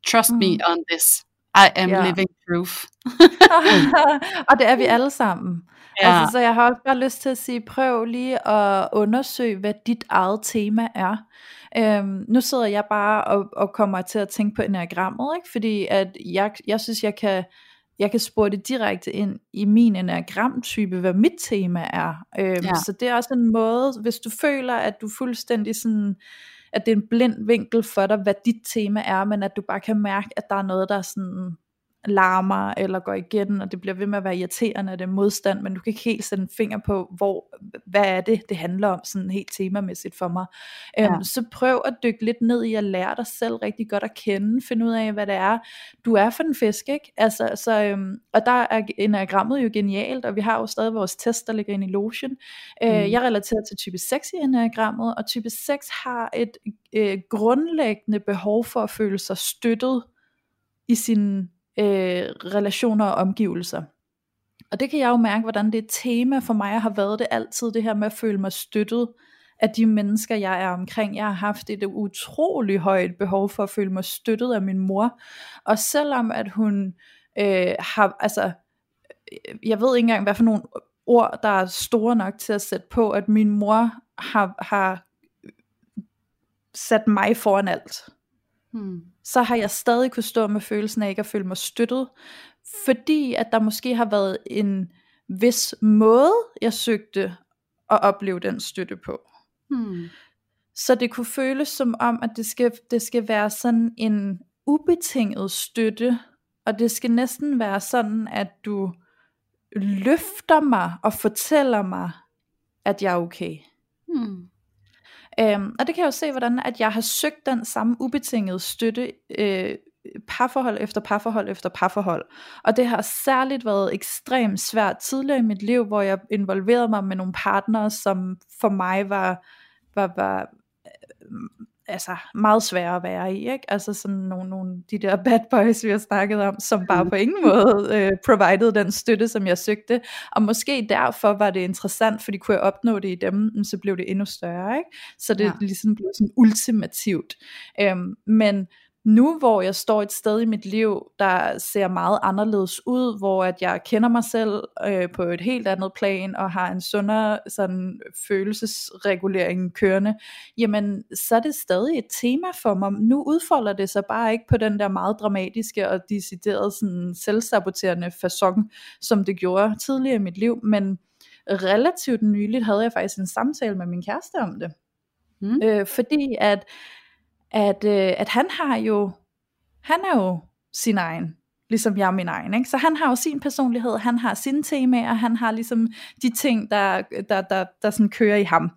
Trust mm. me on this. I am yeah. living proof. og det er vi alle sammen. Ja. Altså, så jeg har også bare lyst til at sige, prøv lige at undersøge, hvad dit eget tema er. Øhm, nu sidder jeg bare og, og kommer til at tænke på enagrammet, ikke? fordi at jeg, jeg synes, jeg kan, jeg kan spore det direkte ind i min enagramtype, hvad mit tema er. Øhm, ja. Så det er også en måde, hvis du føler, at du fuldstændig sådan, at det er en blind vinkel for dig, hvad dit tema er, men at du bare kan mærke, at der er noget, der er sådan larmer eller går igen, og det bliver ved med at være irriterende, og det er modstand, men du kan ikke helt sætte en finger på, hvor, hvad er det, det handler om, sådan helt temamæssigt for mig. Øhm, ja. Øhm, så prøv at dykke lidt ned i at lære dig selv rigtig godt at kende, finde ud af, hvad det er, du er for en fisk, ikke? Altså, så, øhm, og der er enagrammet jo genialt, og vi har jo stadig vores test, der ligger inde i Lotion. Øh, mm. Jeg relaterer til type 6 i enagrammet, og type 6 har et øh, grundlæggende behov for at føle sig støttet i sin øh, relationer og omgivelser. Og det kan jeg jo mærke, hvordan det er tema for mig har været det altid, det her med at føle mig støttet af de mennesker, jeg er omkring. Jeg har haft et utrolig højt behov for at føle mig støttet af min mor. Og selvom at hun øh, har, altså, øh, jeg ved ikke engang, hvad for nogle ord, der er store nok til at sætte på, at min mor har, har sat mig foran alt. Hmm så har jeg stadig kunne stå med følelsen af ikke at føle mig støttet, fordi at der måske har været en vis måde, jeg søgte at opleve den støtte på. Hmm. Så det kunne føles som om, at det skal, det skal være sådan en ubetinget støtte, og det skal næsten være sådan, at du løfter mig og fortæller mig, at jeg er okay. Hmm. Øhm, og det kan jeg jo se, hvordan at jeg har søgt den samme ubetingede støtte øh, parforhold efter parforhold efter parforhold. Og det har særligt været ekstremt svært tidligere i mit liv, hvor jeg involverede mig med nogle partnere, som for mig var, var, var altså meget svære at være i, ikke? Altså sådan nogle, nogle de der bad boys, vi har snakket om, som bare mm. på ingen måde øh, provided den støtte, som jeg søgte. Og måske derfor var det interessant, fordi kunne jeg opnå det i dem, så blev det endnu større, ikke? Så det ja. ligesom blev sådan ultimativt. Øhm, men nu hvor jeg står et sted i mit liv, der ser meget anderledes ud, hvor at jeg kender mig selv øh, på et helt andet plan, og har en sundere sådan, følelsesregulering kørende, jamen så er det stadig et tema for mig. Nu udfolder det sig bare ikke på den der meget dramatiske og deciderede sådan, selvsaboterende façon, som det gjorde tidligere i mit liv, men relativt nyligt havde jeg faktisk en samtale med min kæreste om det. Mm. Øh, fordi at at, øh, at han har jo, han er jo sin egen, ligesom jeg er min egen. Ikke? Så han har jo sin personlighed, han har sine temaer, han har ligesom de ting, der, der, der, der sådan kører i ham.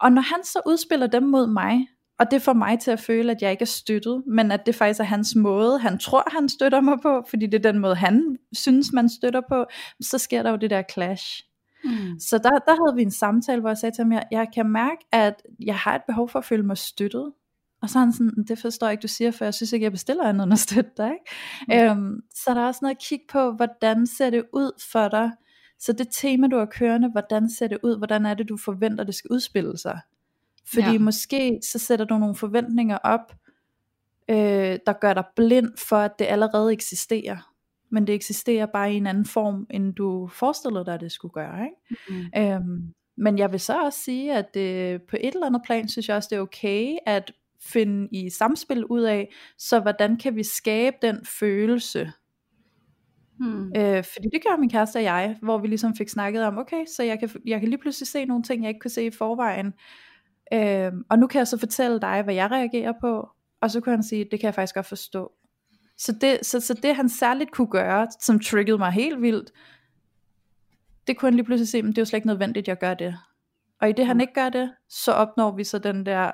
Og når han så udspiller dem mod mig, og det får mig til at føle, at jeg ikke er støttet, men at det faktisk er hans måde, han tror, han støtter mig på, fordi det er den måde, han synes, man støtter på, så sker der jo det der clash. Mm. Så der, der havde vi en samtale, hvor jeg sagde til ham, jeg, jeg kan mærke, at jeg har et behov for at føle mig støttet, og så er han sådan, det forstår jeg ikke, du siger, for jeg synes ikke, jeg bestiller andet end at støtte dig. Ikke? Mm. Øhm, så der er også noget at kigge på, hvordan ser det ud for dig? Så det tema, du har kørende, hvordan ser det ud? Hvordan er det, du forventer, det skal udspille sig? Fordi ja. måske så sætter du nogle forventninger op, øh, der gør dig blind for, at det allerede eksisterer. Men det eksisterer bare i en anden form, end du forestillede dig, det skulle gøre. Ikke? Mm. Øhm, men jeg vil så også sige, at øh, på et eller andet plan, synes jeg også, det er okay, at finde i samspil ud af, så hvordan kan vi skabe den følelse, Hmm. Øh, fordi det gør min kæreste og jeg, hvor vi ligesom fik snakket om, okay, så jeg kan, jeg kan lige pludselig se nogle ting, jeg ikke kunne se i forvejen. Øh, og nu kan jeg så fortælle dig, hvad jeg reagerer på, og så kunne han sige, det kan jeg faktisk godt forstå. Så det, så, så det han særligt kunne gøre, som triggede mig helt vildt, det kunne han lige pludselig se, men det er jo slet ikke nødvendigt, at jeg gør det. Og i det han hmm. ikke gør det, så opnår vi så den der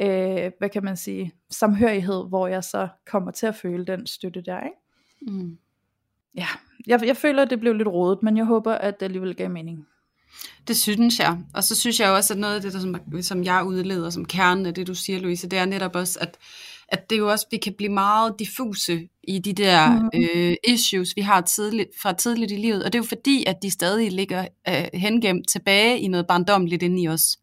øh, hvad kan man sige, samhørighed, hvor jeg så kommer til at føle den støtte der, ikke? Mm. Ja, jeg, jeg føler, at det blev lidt rodet, men jeg håber, at det alligevel gav mening. Det synes jeg. Og så synes jeg også, at noget af det, der, som, som jeg udleder som kernen af det, du siger, Louise, det er netop også, at, at det jo også, vi kan blive meget diffuse i de der mm. øh, issues, vi har tidligt, fra tidligt i livet. Og det er jo fordi, at de stadig ligger øh, hengemt tilbage i noget barndomligt inde i os.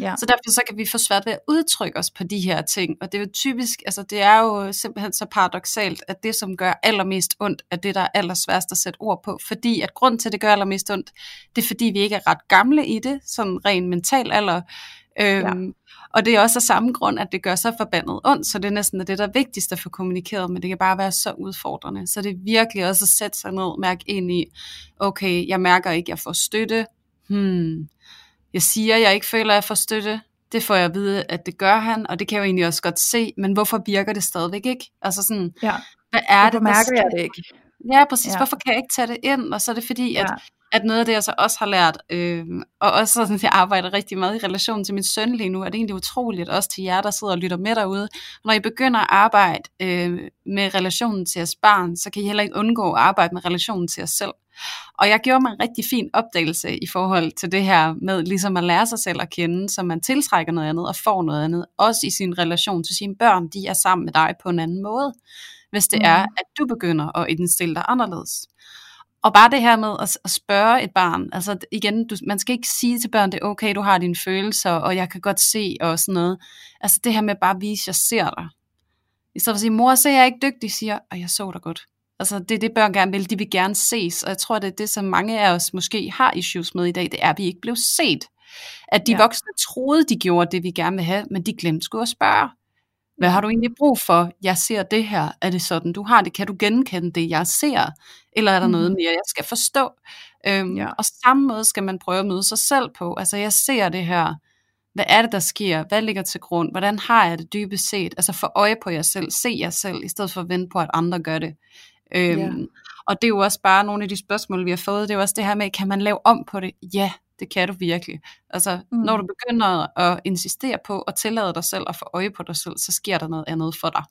Ja. Så derfor så kan vi få svært ved at udtrykke os på de her ting. Og det er jo typisk, altså det er jo simpelthen så paradoxalt, at det som gør allermest ondt, er det, der er allersværest at sætte ord på. Fordi at grund til, at det gør allermest ondt, det er fordi, vi ikke er ret gamle i det, sådan rent mental alder. Øhm, ja. Og det er også af samme grund, at det gør så forbandet ondt, så det er næsten det, der er vigtigst at få kommunikeret, men det kan bare være så udfordrende. Så det er virkelig også at sætte sig ned, mærke ind i, okay, jeg mærker ikke, jeg får støtte. Hmm. Jeg siger, at jeg ikke føler, at jeg får støtte. Det får jeg at vide, at det gør han, og det kan jeg jo egentlig også godt se, men hvorfor virker det stadigvæk ikke? Altså sådan, ja. hvad er hvorfor det, mærker jeg det ikke? Ja, præcis. Ja. Hvorfor kan jeg ikke tage det ind? Og så er det fordi, ja. At noget af det, jeg så også har lært, øh, og også sådan, jeg arbejder rigtig meget i relation til min søn lige nu, er det egentlig utroligt, også til jer, der sidder og lytter med derude. Når I begynder at arbejde øh, med relationen til jeres barn, så kan I heller ikke undgå at arbejde med relationen til jer selv. Og jeg gjorde mig en rigtig fin opdagelse i forhold til det her med ligesom at lære sig selv at kende, så man tiltrækker noget andet og får noget andet, også i sin relation til sine børn, de er sammen med dig på en anden måde, hvis det mm. er, at du begynder at indstille dig anderledes. Og bare det her med at, at spørge et barn, altså igen, du, man skal ikke sige til børn, det er okay, du har dine følelser, og jeg kan godt se, og sådan noget. Altså det her med bare at vise, at jeg ser dig. I stedet for at sige, mor, så er jeg ikke dygtig, siger, og jeg så dig godt. Altså det er det, børn gerne vil, de vil gerne ses, og jeg tror, det er det, som mange af os måske har issues med i dag, det er, at vi ikke blev set. At de ja. voksne troede, de gjorde det, vi gerne vil have, men de glemte sgu at spørge. Hvad har du egentlig brug for? Jeg ser det her. Er det sådan, du har det? Kan du genkende det, jeg ser? Eller er der noget mm-hmm. mere, jeg skal forstå? Øhm, ja. Og samme måde skal man prøve at møde sig selv på. Altså, jeg ser det her. Hvad er det, der sker? Hvad ligger til grund? Hvordan har jeg det dybest set? Altså, få øje på jer selv. Se jer selv, i stedet for at vente på, at andre gør det. Øhm, ja. Og det er jo også bare nogle af de spørgsmål, vi har fået. Det er jo også det her med, kan man lave om på det? Ja, det kan du virkelig. Altså, mm. når du begynder at insistere på at tillade dig selv at få øje på dig selv, så sker der noget andet for dig.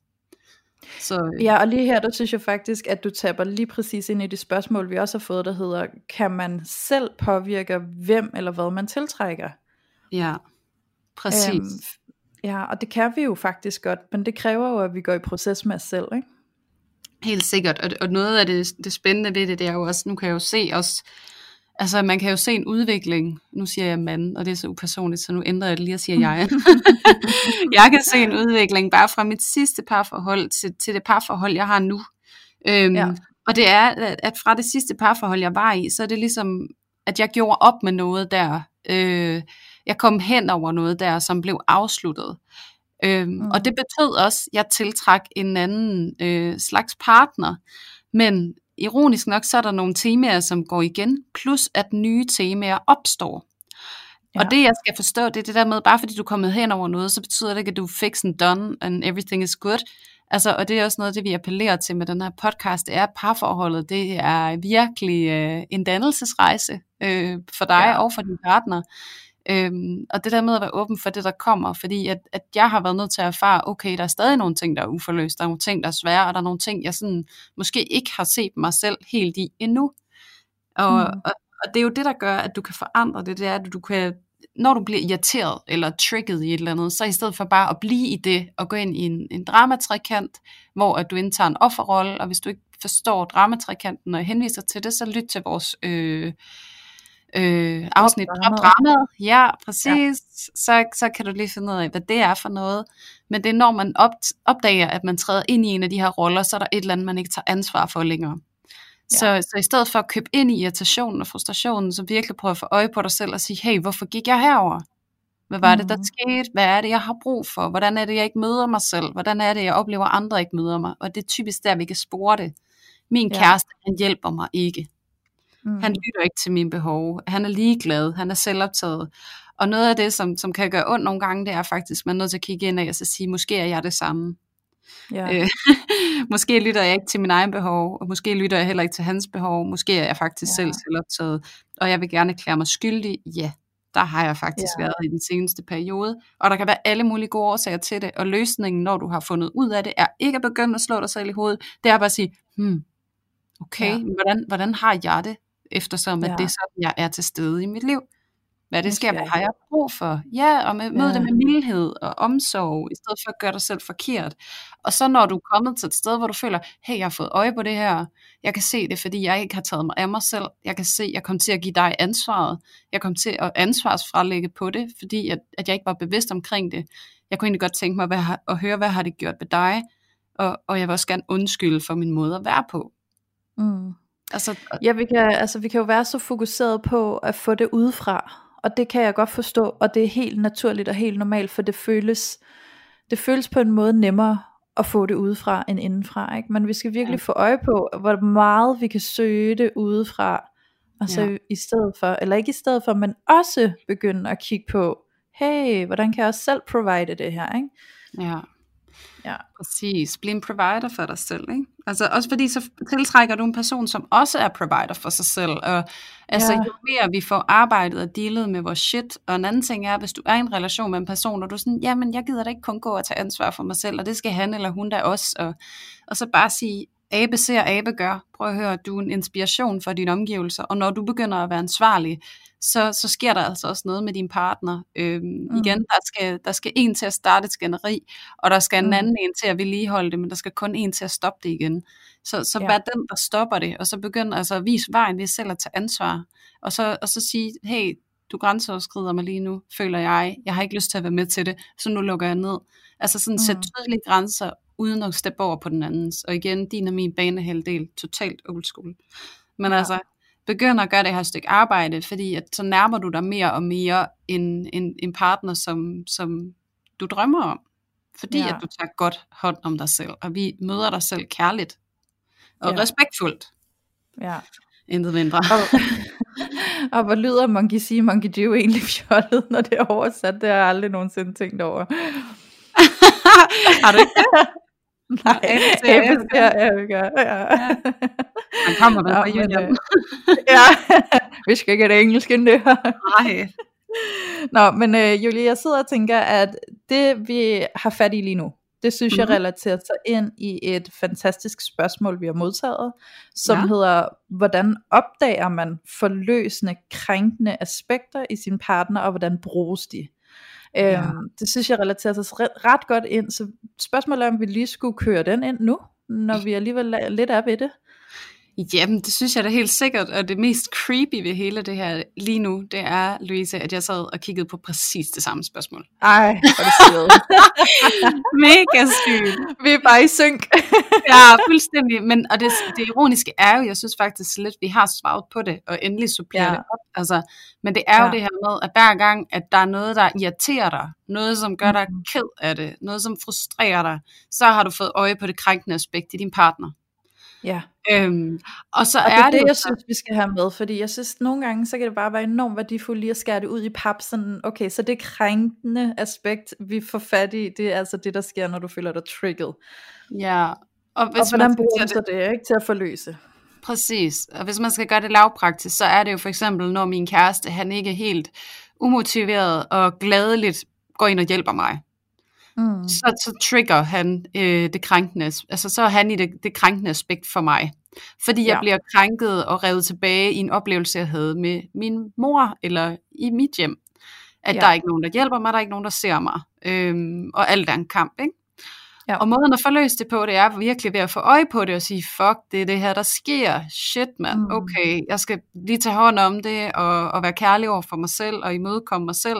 Så, øh. Ja, og lige her, der synes jeg faktisk, at du taber lige præcis ind i det spørgsmål, vi også har fået, der hedder, kan man selv påvirke, hvem eller hvad man tiltrækker? Ja, præcis. Øhm, ja, og det kan vi jo faktisk godt, men det kræver jo, at vi går i proces med os selv, ikke? Helt sikkert, og, og noget af det, det spændende ved det, det er jo også, nu kan jeg jo se også, Altså, man kan jo se en udvikling. Nu siger jeg mand, og det er så upersonligt, så nu ændrer jeg det lige og siger jeg. jeg kan se en udvikling bare fra mit sidste parforhold til, til det parforhold, jeg har nu. Øhm, ja. Og det er, at fra det sidste parforhold, jeg var i, så er det ligesom, at jeg gjorde op med noget der. Øh, jeg kom hen over noget der, som blev afsluttet. Øhm, mm. Og det betød også, at jeg tiltrak en anden øh, slags partner. Men ironisk nok, så er der nogle temaer, som går igen, plus at nye temaer opstår. Ja. Og det jeg skal forstå, det er det der med, bare fordi du er kommet hen over noget, så betyder det ikke, at du fix and done, and everything is good. Altså, og det er også noget af det, vi appellerer til med den her podcast, det er parforholdet, det er virkelig øh, en dannelsesrejse øh, for dig ja. og for din partner. Øhm, og det der med at være åben for det, der kommer, fordi at, at jeg har været nødt til at erfare, okay, der er stadig nogle ting, der er uforløst, der er nogle ting, der er svære, og der er nogle ting, jeg sådan, måske ikke har set mig selv helt i endnu. Og, mm. og, og det er jo det, der gør, at du kan forandre det, det er, at du kan, når du bliver irriteret eller trigget i et eller andet, så i stedet for bare at blive i det, og gå ind i en, en dramatrekant, hvor at du indtager en offerrolle, og hvis du ikke forstår dramatrekanten og henviser til det, så lyt til vores... Øh, øh, afsnit fra dramaet. Ja, præcis. Ja. Så, så kan du lige finde ud af, hvad det er for noget. Men det er når man op, opdager, at man træder ind i en af de her roller, så er der et eller andet, man ikke tager ansvar for længere. Ja. Så, så i stedet for at købe ind i irritationen og frustrationen, så virkelig prøve at få øje på dig selv og sige, hey, hvorfor gik jeg herover? Hvad var mm. det, der mhm. skete? Hvad er det, jeg har brug for? Hvordan er det, jeg ikke møder mig selv? Hvordan er det, jeg oplever, at andre ikke møder mig? Og det er typisk der, vi kan spore det. Min ja. kæreste, han hjælper mig ikke. Mm. Han lytter ikke til mine behov. Han er ligeglad. Han er selvoptaget. Og noget af det, som, som kan gøre ondt nogle gange, det er faktisk, at man er nødt til at kigge ind og så sige, måske er jeg det samme. Ja. Øh, måske lytter jeg ikke til min egen behov, og måske lytter jeg heller ikke til hans behov. Måske er jeg faktisk ja. selv selvoptaget, og jeg vil gerne klæde mig skyldig. Ja, der har jeg faktisk ja. været i den seneste periode. Og der kan være alle mulige gode årsager til det, og løsningen, når du har fundet ud af det, er ikke at begynde at slå dig selv i hovedet. Det er bare at sige, hmm, okay, ja. hvordan, hvordan har jeg det? Eftersom ja. at det er sådan, jeg er til stede i mit liv. hvad det sker, hvad har jeg brug for? Ja, og med, mød ja. det med mildhed og omsorg, i stedet for at gøre dig selv forkert. Og så når du er kommet til et sted, hvor du føler, hey, jeg har fået øje på det her, jeg kan se det, fordi jeg ikke har taget mig af mig selv, jeg kan se, jeg kom til at give dig ansvaret, jeg kom til at ansvarsfralægge på det, fordi at, at jeg ikke var bevidst omkring det. Jeg kunne egentlig godt tænke mig hvad, at høre, hvad har det gjort ved dig, og, og jeg vil også gerne undskylde for min måde at være på. Mm. Altså, ja, vi kan, altså, vi kan jo være så fokuseret på at få det udefra, og det kan jeg godt forstå, og det er helt naturligt og helt normalt, for det føles, det føles på en måde nemmere at få det udefra end indenfra. Ikke? Men vi skal virkelig ja. få øje på, hvor meget vi kan søge det udefra, og så ja. i stedet for, eller ikke i stedet for, men også begynde at kigge på, hey, hvordan kan jeg også selv provide det her? Ikke? Ja. Ja. Præcis. Bliv en provider for dig selv. Ikke? Altså også fordi så tiltrækker du en person, som også er provider for sig selv. Og altså ja. jo mere vi får arbejdet og dealet med vores shit. Og en anden ting er, hvis du er i en relation med en person, og du er sådan, jamen jeg gider da ikke kun gå og tage ansvar for mig selv, og det skal han eller hun da også. Og, og så bare sige, abe ser, abe gør. Prøv at høre, du er en inspiration for dine omgivelser. Og når du begynder at være ansvarlig, så, så sker der altså også noget med din partner. Øhm, mm. Igen, der skal, der skal en til at starte et skænderi, og der skal en mm. anden en til at vedligeholde det, men der skal kun en til at stoppe det igen. Så, så ja. vær den, der stopper det, og så begynd altså at vise vejen ved selv at tage ansvar. Og så, og så sige, hey, du grænseoverskrider mig lige nu, føler jeg. Jeg har ikke lyst til at være med til det, så nu lukker jeg ned. Altså sådan mm. sæt tydelige grænser, uden at steppe over på den andens. Og igen, din og min banehalvdel, totalt old school. Men ja. altså, begynder at gøre det her stykke arbejde, fordi at så nærmer du dig mere og mere en, en, en partner, som, som du drømmer om. Fordi ja. at du tager godt hånd om dig selv, og vi møder dig selv kærligt og ja. respektfuldt. Ja. Intet mindre. Og, og hvor lyder Monkey See, Monkey Do egentlig fjollet, når det er oversat? Det har jeg aldrig nogensinde tænkt over. har du ikke det? Nej, er Erika. Ja. ja. Han kommer vel fra Jylland. ja, vi skal ikke have det engelsk ind det her. Nej. Nå, men uh, Julie, jeg sidder og tænker, at det vi har fat i lige nu, det synes mm-hmm. jeg mhm. relaterer sig ind i et fantastisk spørgsmål, vi har modtaget, som ja. hedder, hvordan opdager man forløsende, krænkende aspekter i sin partner, og hvordan bruges de? Ja. Øhm, det synes jeg relaterer sig ret, ret godt ind, så spørgsmålet er, om vi lige skulle køre den ind nu, når vi alligevel lidt er ved det. Jamen, det synes jeg da helt sikkert, og det mest creepy ved hele det her lige nu, det er, Louise, at jeg sad og kiggede på præcis det samme spørgsmål. Ej, hvor det sygt. Mega sygt. Vi er bare i synk. ja, fuldstændig. Men, og det, det ironiske er jo, jeg synes faktisk lidt, vi har svaret på det, og endelig supplerer ja. det op. Altså, men det er jo ja. det her med, at hver gang, at der er noget, der irriterer dig, noget, som gør dig mm. ked af det, noget, som frustrerer dig, så har du fået øje på det krænkende aspekt i din partner. Ja. Øhm, og så og er det, det, jeg synes, vi skal have med, fordi jeg synes, nogle gange, så kan det bare være enormt værdifuldt lige at skære det ud i pap, sådan, okay, så det krænkende aspekt, vi får fat i, det er altså det, der sker, når du føler dig trigget. Ja. Og, hvis og hvordan bruger man så det, det ikke, til at forløse? Præcis, og hvis man skal gøre det lavpraktisk, så er det jo for eksempel, når min kæreste, han ikke er helt umotiveret og gladeligt går ind og hjælper mig. Mm. Så, så trigger han øh, det krænkende, altså så er han i det, det krænkende aspekt for mig. Fordi ja. jeg bliver krænket og revet tilbage i en oplevelse, jeg havde med min mor, eller i mit hjem. At ja. der er ikke nogen, der hjælper mig, der er ikke nogen, der ser mig. Øhm, og alt er en kamp, ikke? Ja. Og måden at forløse det på, det er virkelig ved at få øje på det og sige, fuck, det er det her, der sker. Shit, mand. Mm. Okay, jeg skal lige tage hånd om det og, og være kærlig over for mig selv og imødekomme mig selv.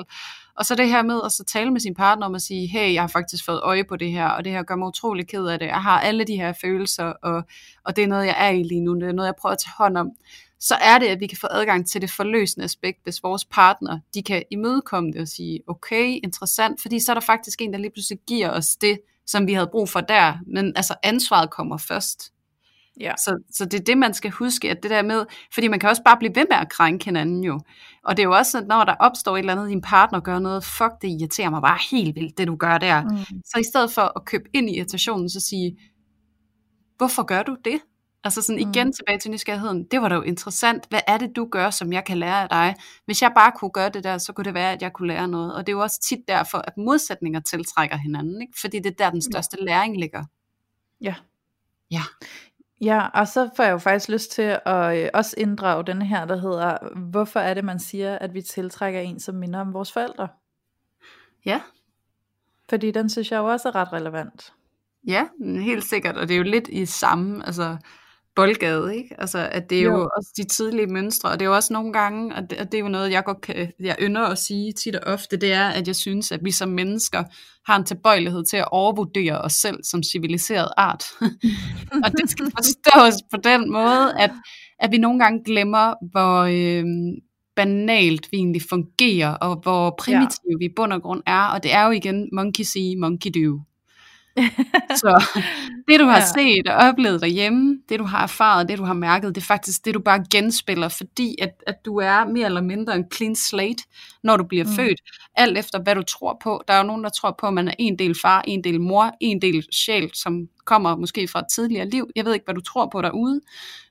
Og så det her med at så tale med sin partner om at sige, hey, jeg har faktisk fået øje på det her, og det her gør mig utrolig ked af det. Jeg har alle de her følelser, og, og det er noget, jeg er i lige nu. Det er noget, jeg prøver at tage hånd om. Så er det, at vi kan få adgang til det forløsende aspekt, hvis vores partner, de kan imødekomme det og sige, okay, interessant, fordi så er der faktisk en, der lige pludselig giver os det, som vi havde brug for der. Men altså ansvaret kommer først. Ja. Så, så det er det, man skal huske, at det der med, fordi man kan også bare blive ved med at krænke hinanden jo. Og det er jo også sådan, når der opstår et eller andet, din partner gør noget, fuck det irriterer mig bare helt vildt, det du gør der. Mm. Så i stedet for at købe ind i irritationen, så sige, hvorfor gør du det? Altså sådan igen mm. tilbage til nysgerrigheden, det var da jo interessant, hvad er det du gør, som jeg kan lære af dig? Hvis jeg bare kunne gøre det der, så kunne det være, at jeg kunne lære noget. Og det er jo også tit derfor, at modsætninger tiltrækker hinanden, ikke? fordi det er der den største læring ligger. Ja. Ja. Ja, og så får jeg jo faktisk lyst til at øh, også inddrage den her, der hedder, hvorfor er det, man siger, at vi tiltrækker en, som minder om vores forældre? Ja. Fordi den synes jeg jo også er ret relevant. Ja, helt sikkert, og det er jo lidt i samme, altså boldgade, ikke? Altså, at det er jo, jo også de tidlige mønstre, og det er jo også nogle gange, og det, og det er jo noget, jeg godt kan, jeg ynder at sige tit og ofte, det er, at jeg synes, at vi som mennesker har en tilbøjelighed til at overvurdere os selv som civiliseret art. og det skal forstås på den måde, at, at vi nogle gange glemmer, hvor øh, banalt vi egentlig fungerer, og hvor primitive ja. vi i bund og grund er, og det er jo igen monkey see, monkey do. så det du har ja. set og oplevet derhjemme, det du har erfaret, det du har mærket, det er faktisk det du bare genspiller, fordi at, at du er mere eller mindre en clean slate, når du bliver mm. født, alt efter hvad du tror på. Der er jo nogen, der tror på, at man er en del far, en del mor, en del sjæl, som kommer måske fra et tidligere liv. Jeg ved ikke, hvad du tror på derude,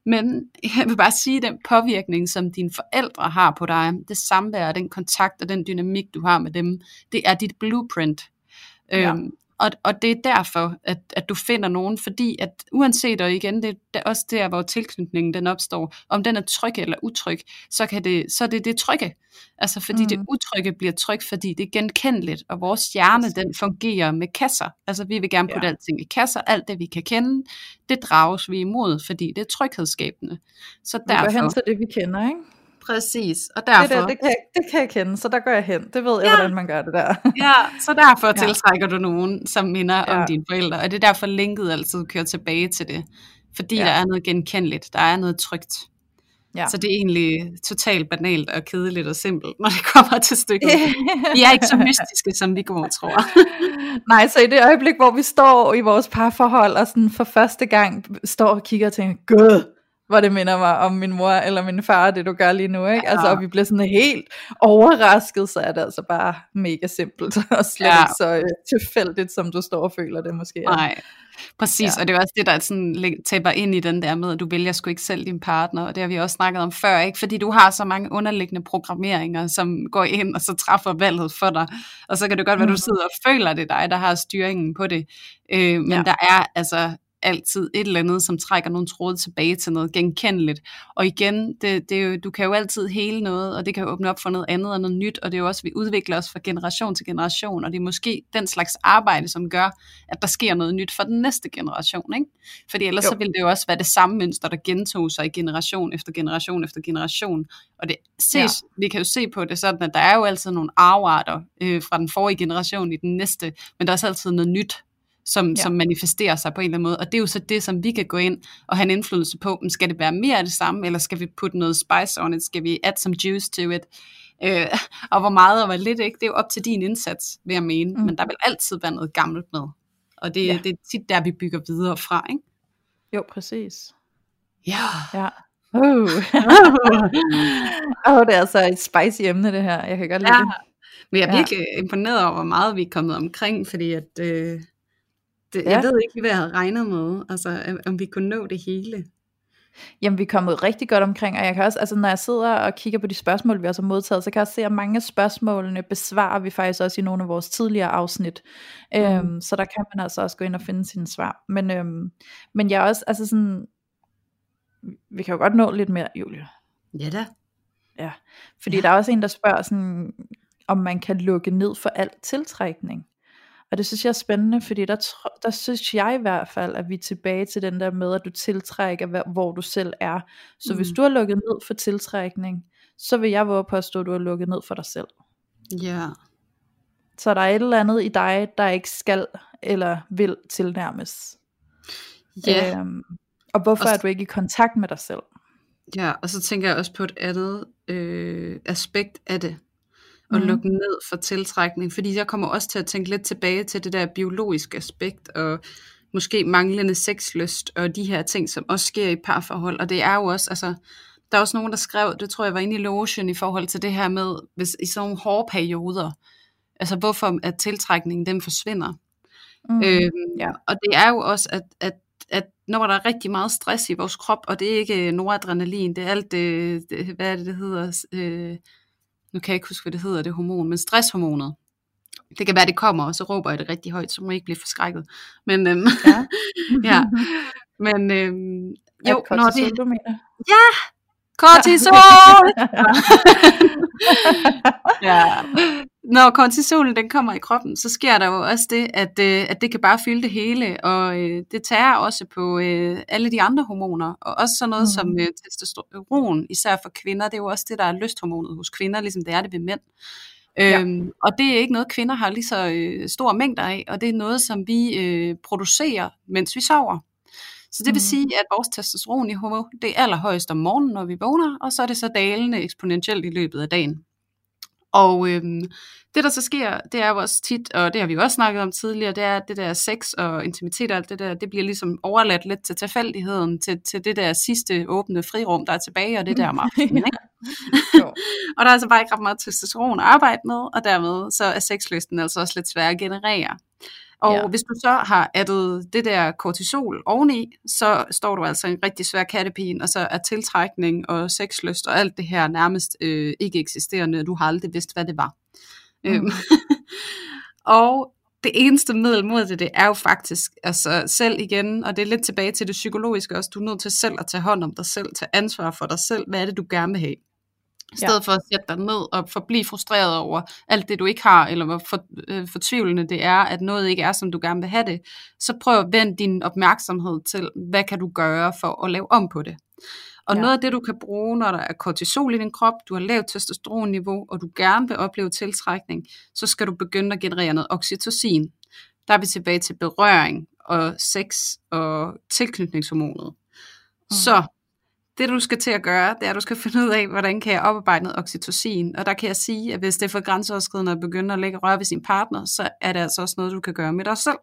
men jeg vil bare sige, at den påvirkning, som dine forældre har på dig, det samvær, den kontakt og den dynamik, du har med dem, det er dit blueprint. Ja. Øhm, og, og det er derfor, at, at du finder nogen, fordi at uanset, og igen, det er også der, hvor tilknytningen den opstår, om den er tryg eller utryg, så, kan det, så er det det trygge. Altså fordi mm. det utrygge bliver tryg, fordi det er genkendeligt, og vores hjerne, den fungerer med kasser. Altså vi vil gerne putte ja. alting i kasser, alt det vi kan kende, det drages vi imod, fordi det er tryghedsskabende. Så derfor... Vi går hen til det, vi kender, ikke? Præcis, og derfor... Det, der, det, kan jeg, det kan jeg kende, så der går jeg hen. Det ved jeg, ja. hvordan man gør det der. ja, så derfor ja. tiltrækker du nogen, som minder ja. om dine forældre, og det er derfor linket altid kører tilbage til det. Fordi ja. der er noget genkendeligt, der er noget trygt. Ja. Så det er egentlig totalt banalt og kedeligt og simpelt, når det kommer til stykket. vi er ikke så mystiske, som vi går tror. Nej, så i det øjeblik, hvor vi står i vores parforhold, og sådan for første gang står og kigger og tænker, gud, hvor det minder mig om min mor eller min far, det du gør lige nu, ikke? Ja. Altså, og vi bliver sådan helt overrasket, så er det altså bare mega simpelt, og slet ja. ikke så uh, tilfældigt, som du står og føler det måske. Nej, præcis, ja. og det er også det, der sådan taber ind i den der med, at du vælger sgu ikke selv din partner, og det har vi også snakket om før, ikke? Fordi du har så mange underliggende programmeringer, som går ind og så træffer valget for dig, og så kan det godt være, at du mm. sidder og føler, det er dig, der har styringen på det, øh, men ja. der er altså altid et eller andet, som trækker nogle tråde tilbage til noget genkendeligt. Og igen, det, det er jo, du kan jo altid hele noget, og det kan jo åbne op for noget andet og noget nyt, og det er jo også, vi udvikler os fra generation til generation, og det er måske den slags arbejde, som gør, at der sker noget nyt for den næste generation. Ikke? Fordi ellers jo. så vil det jo også være det samme mønster, der gentog sig i generation efter generation efter generation. Og det ses, ja. vi kan jo se på det sådan, at der er jo altid nogle arvarter øh, fra den forrige generation i den næste, men der er også altid noget nyt, som, ja. som manifesterer sig på en eller anden måde. Og det er jo så det, som vi kan gå ind og have en indflydelse på. Men skal det være mere af det samme, eller skal vi putte noget spice on it? Skal vi add some juice to it? Øh, og hvor meget og hvor lidt, ikke? det er jo op til din indsats, vil jeg mene. Mm. Men der vil altid være noget gammelt med. Og det, ja. det er tit der, vi bygger videre fra. Ikke? Jo, præcis. Ja. ja. Uh. oh, det er altså et spicy emne det her. Jeg kan godt lide ja. det. Men jeg er virkelig ja. imponeret over, hvor meget vi er kommet omkring, fordi at, øh, det, ja. Jeg ved ikke, hvad jeg havde regnet med, altså om vi kunne nå det hele. Jamen, vi er kommet rigtig godt omkring, og jeg kan også, altså når jeg sidder og kigger på de spørgsmål, vi også har modtaget, så kan jeg også se, at mange af spørgsmålene besvarer vi faktisk også i nogle af vores tidligere afsnit. Mm. Øhm, så der kan man altså også gå ind og finde sine svar. Men, øhm, men jeg er også, altså sådan, vi kan jo godt nå lidt mere, Julie. Ja da. Ja, fordi ja. der er også en, der spørger sådan, om man kan lukke ned for al tiltrækning. Og det synes jeg er spændende, fordi der, der synes jeg i hvert fald, at vi er tilbage til den der med, at du tiltrækker, hvor du selv er. Så mm. hvis du har lukket ned for tiltrækning, så vil jeg våge påstå, at du har lukket ned for dig selv. Ja. Yeah. Så der er et eller andet i dig, der ikke skal eller vil tilnærmes. Ja. Yeah. Øhm, og hvorfor og er du ikke i kontakt med dig selv? Ja, og så tænker jeg også på et andet øh, aspekt af det og mm. lukke ned for tiltrækning, fordi jeg kommer også til at tænke lidt tilbage til det der biologiske aspekt, og måske manglende sexlyst, og de her ting, som også sker i parforhold, og det er jo også, altså, der er også nogen, der skrev, det tror jeg var inde i lotion, i forhold til det her med, hvis i sådan nogle hårde perioder, altså hvorfor at tiltrækningen, den forsvinder. Mm, øhm, ja. Og det er jo også, at, at at når der er rigtig meget stress i vores krop, og det er ikke noradrenalin, det er alt det, det hvad er det, det hedder, øh, nu kan jeg ikke huske, hvad det hedder, det hormon, men stresshormonet. Det kan være, det kommer, og så råber jeg det rigtig højt, så må jeg ikke blive forskrækket. Men, øhm, ja. ja. Men øhm, jo, når det... du mener? Ja, kortisol! ja. Når kortisolen den kommer i kroppen, så sker der jo også det, at, øh, at det kan bare fylde det hele, og øh, det tager også på øh, alle de andre hormoner, og også sådan noget mm. som øh, testosteron, især for kvinder, det er jo også det, der er lysthormonet hos kvinder, ligesom det er det ved mænd. Ja. Øhm, og det er ikke noget, kvinder har lige så øh, store mængder af, og det er noget, som vi øh, producerer, mens vi sover. Så det vil mm. sige, at vores testosteronniveau det er allerhøjst om morgenen, når vi vågner, og så er det så dalende eksponentielt i løbet af dagen. Og øhm, det der så sker, det er jo også tit, og det har vi jo også snakket om tidligere, det er, at det der sex og intimitet og alt det der, det bliver ligesom overladt lidt til tilfældigheden, til, til det der sidste åbne frirum, der er tilbage, og det der om aftenen, ikke? og der er altså bare ikke ret meget testosteron at arbejde med, og dermed så er sexlysten altså også lidt svær at generere. Og ja. hvis du så har addet det der kortisol oveni, så står du altså en rigtig svær kattepin, og så er tiltrækning og sexlyst og alt det her nærmest øh, ikke eksisterende. Du har aldrig vidst, hvad det var. Mm. Øhm. og det eneste middel mod det, det er jo faktisk altså selv igen, og det er lidt tilbage til det psykologiske også, du er nødt til selv at tage hånd om dig selv, tage ansvar for dig selv, hvad er det, du gerne vil have. I stedet ja. for at sætte dig ned og forblive frustreret over alt det, du ikke har, eller hvor for, øh, fortvivlende det er, at noget ikke er, som du gerne vil have det, så prøv at vende din opmærksomhed til, hvad kan du gøre for at lave om på det. Og ja. noget af det, du kan bruge, når der er kortisol i din krop, du har lavt testosteronniveau, og du gerne vil opleve tiltrækning, så skal du begynde at generere noget oxytocin. Der er vi tilbage til berøring og sex og tilknytningshormonet. Mm. Så det du skal til at gøre, det er, at du skal finde ud af, hvordan kan jeg oparbejde noget oxytocin. Og der kan jeg sige, at hvis det er for grænseoverskridende at begynde at lægge røre ved sin partner, så er det altså også noget, du kan gøre med dig selv.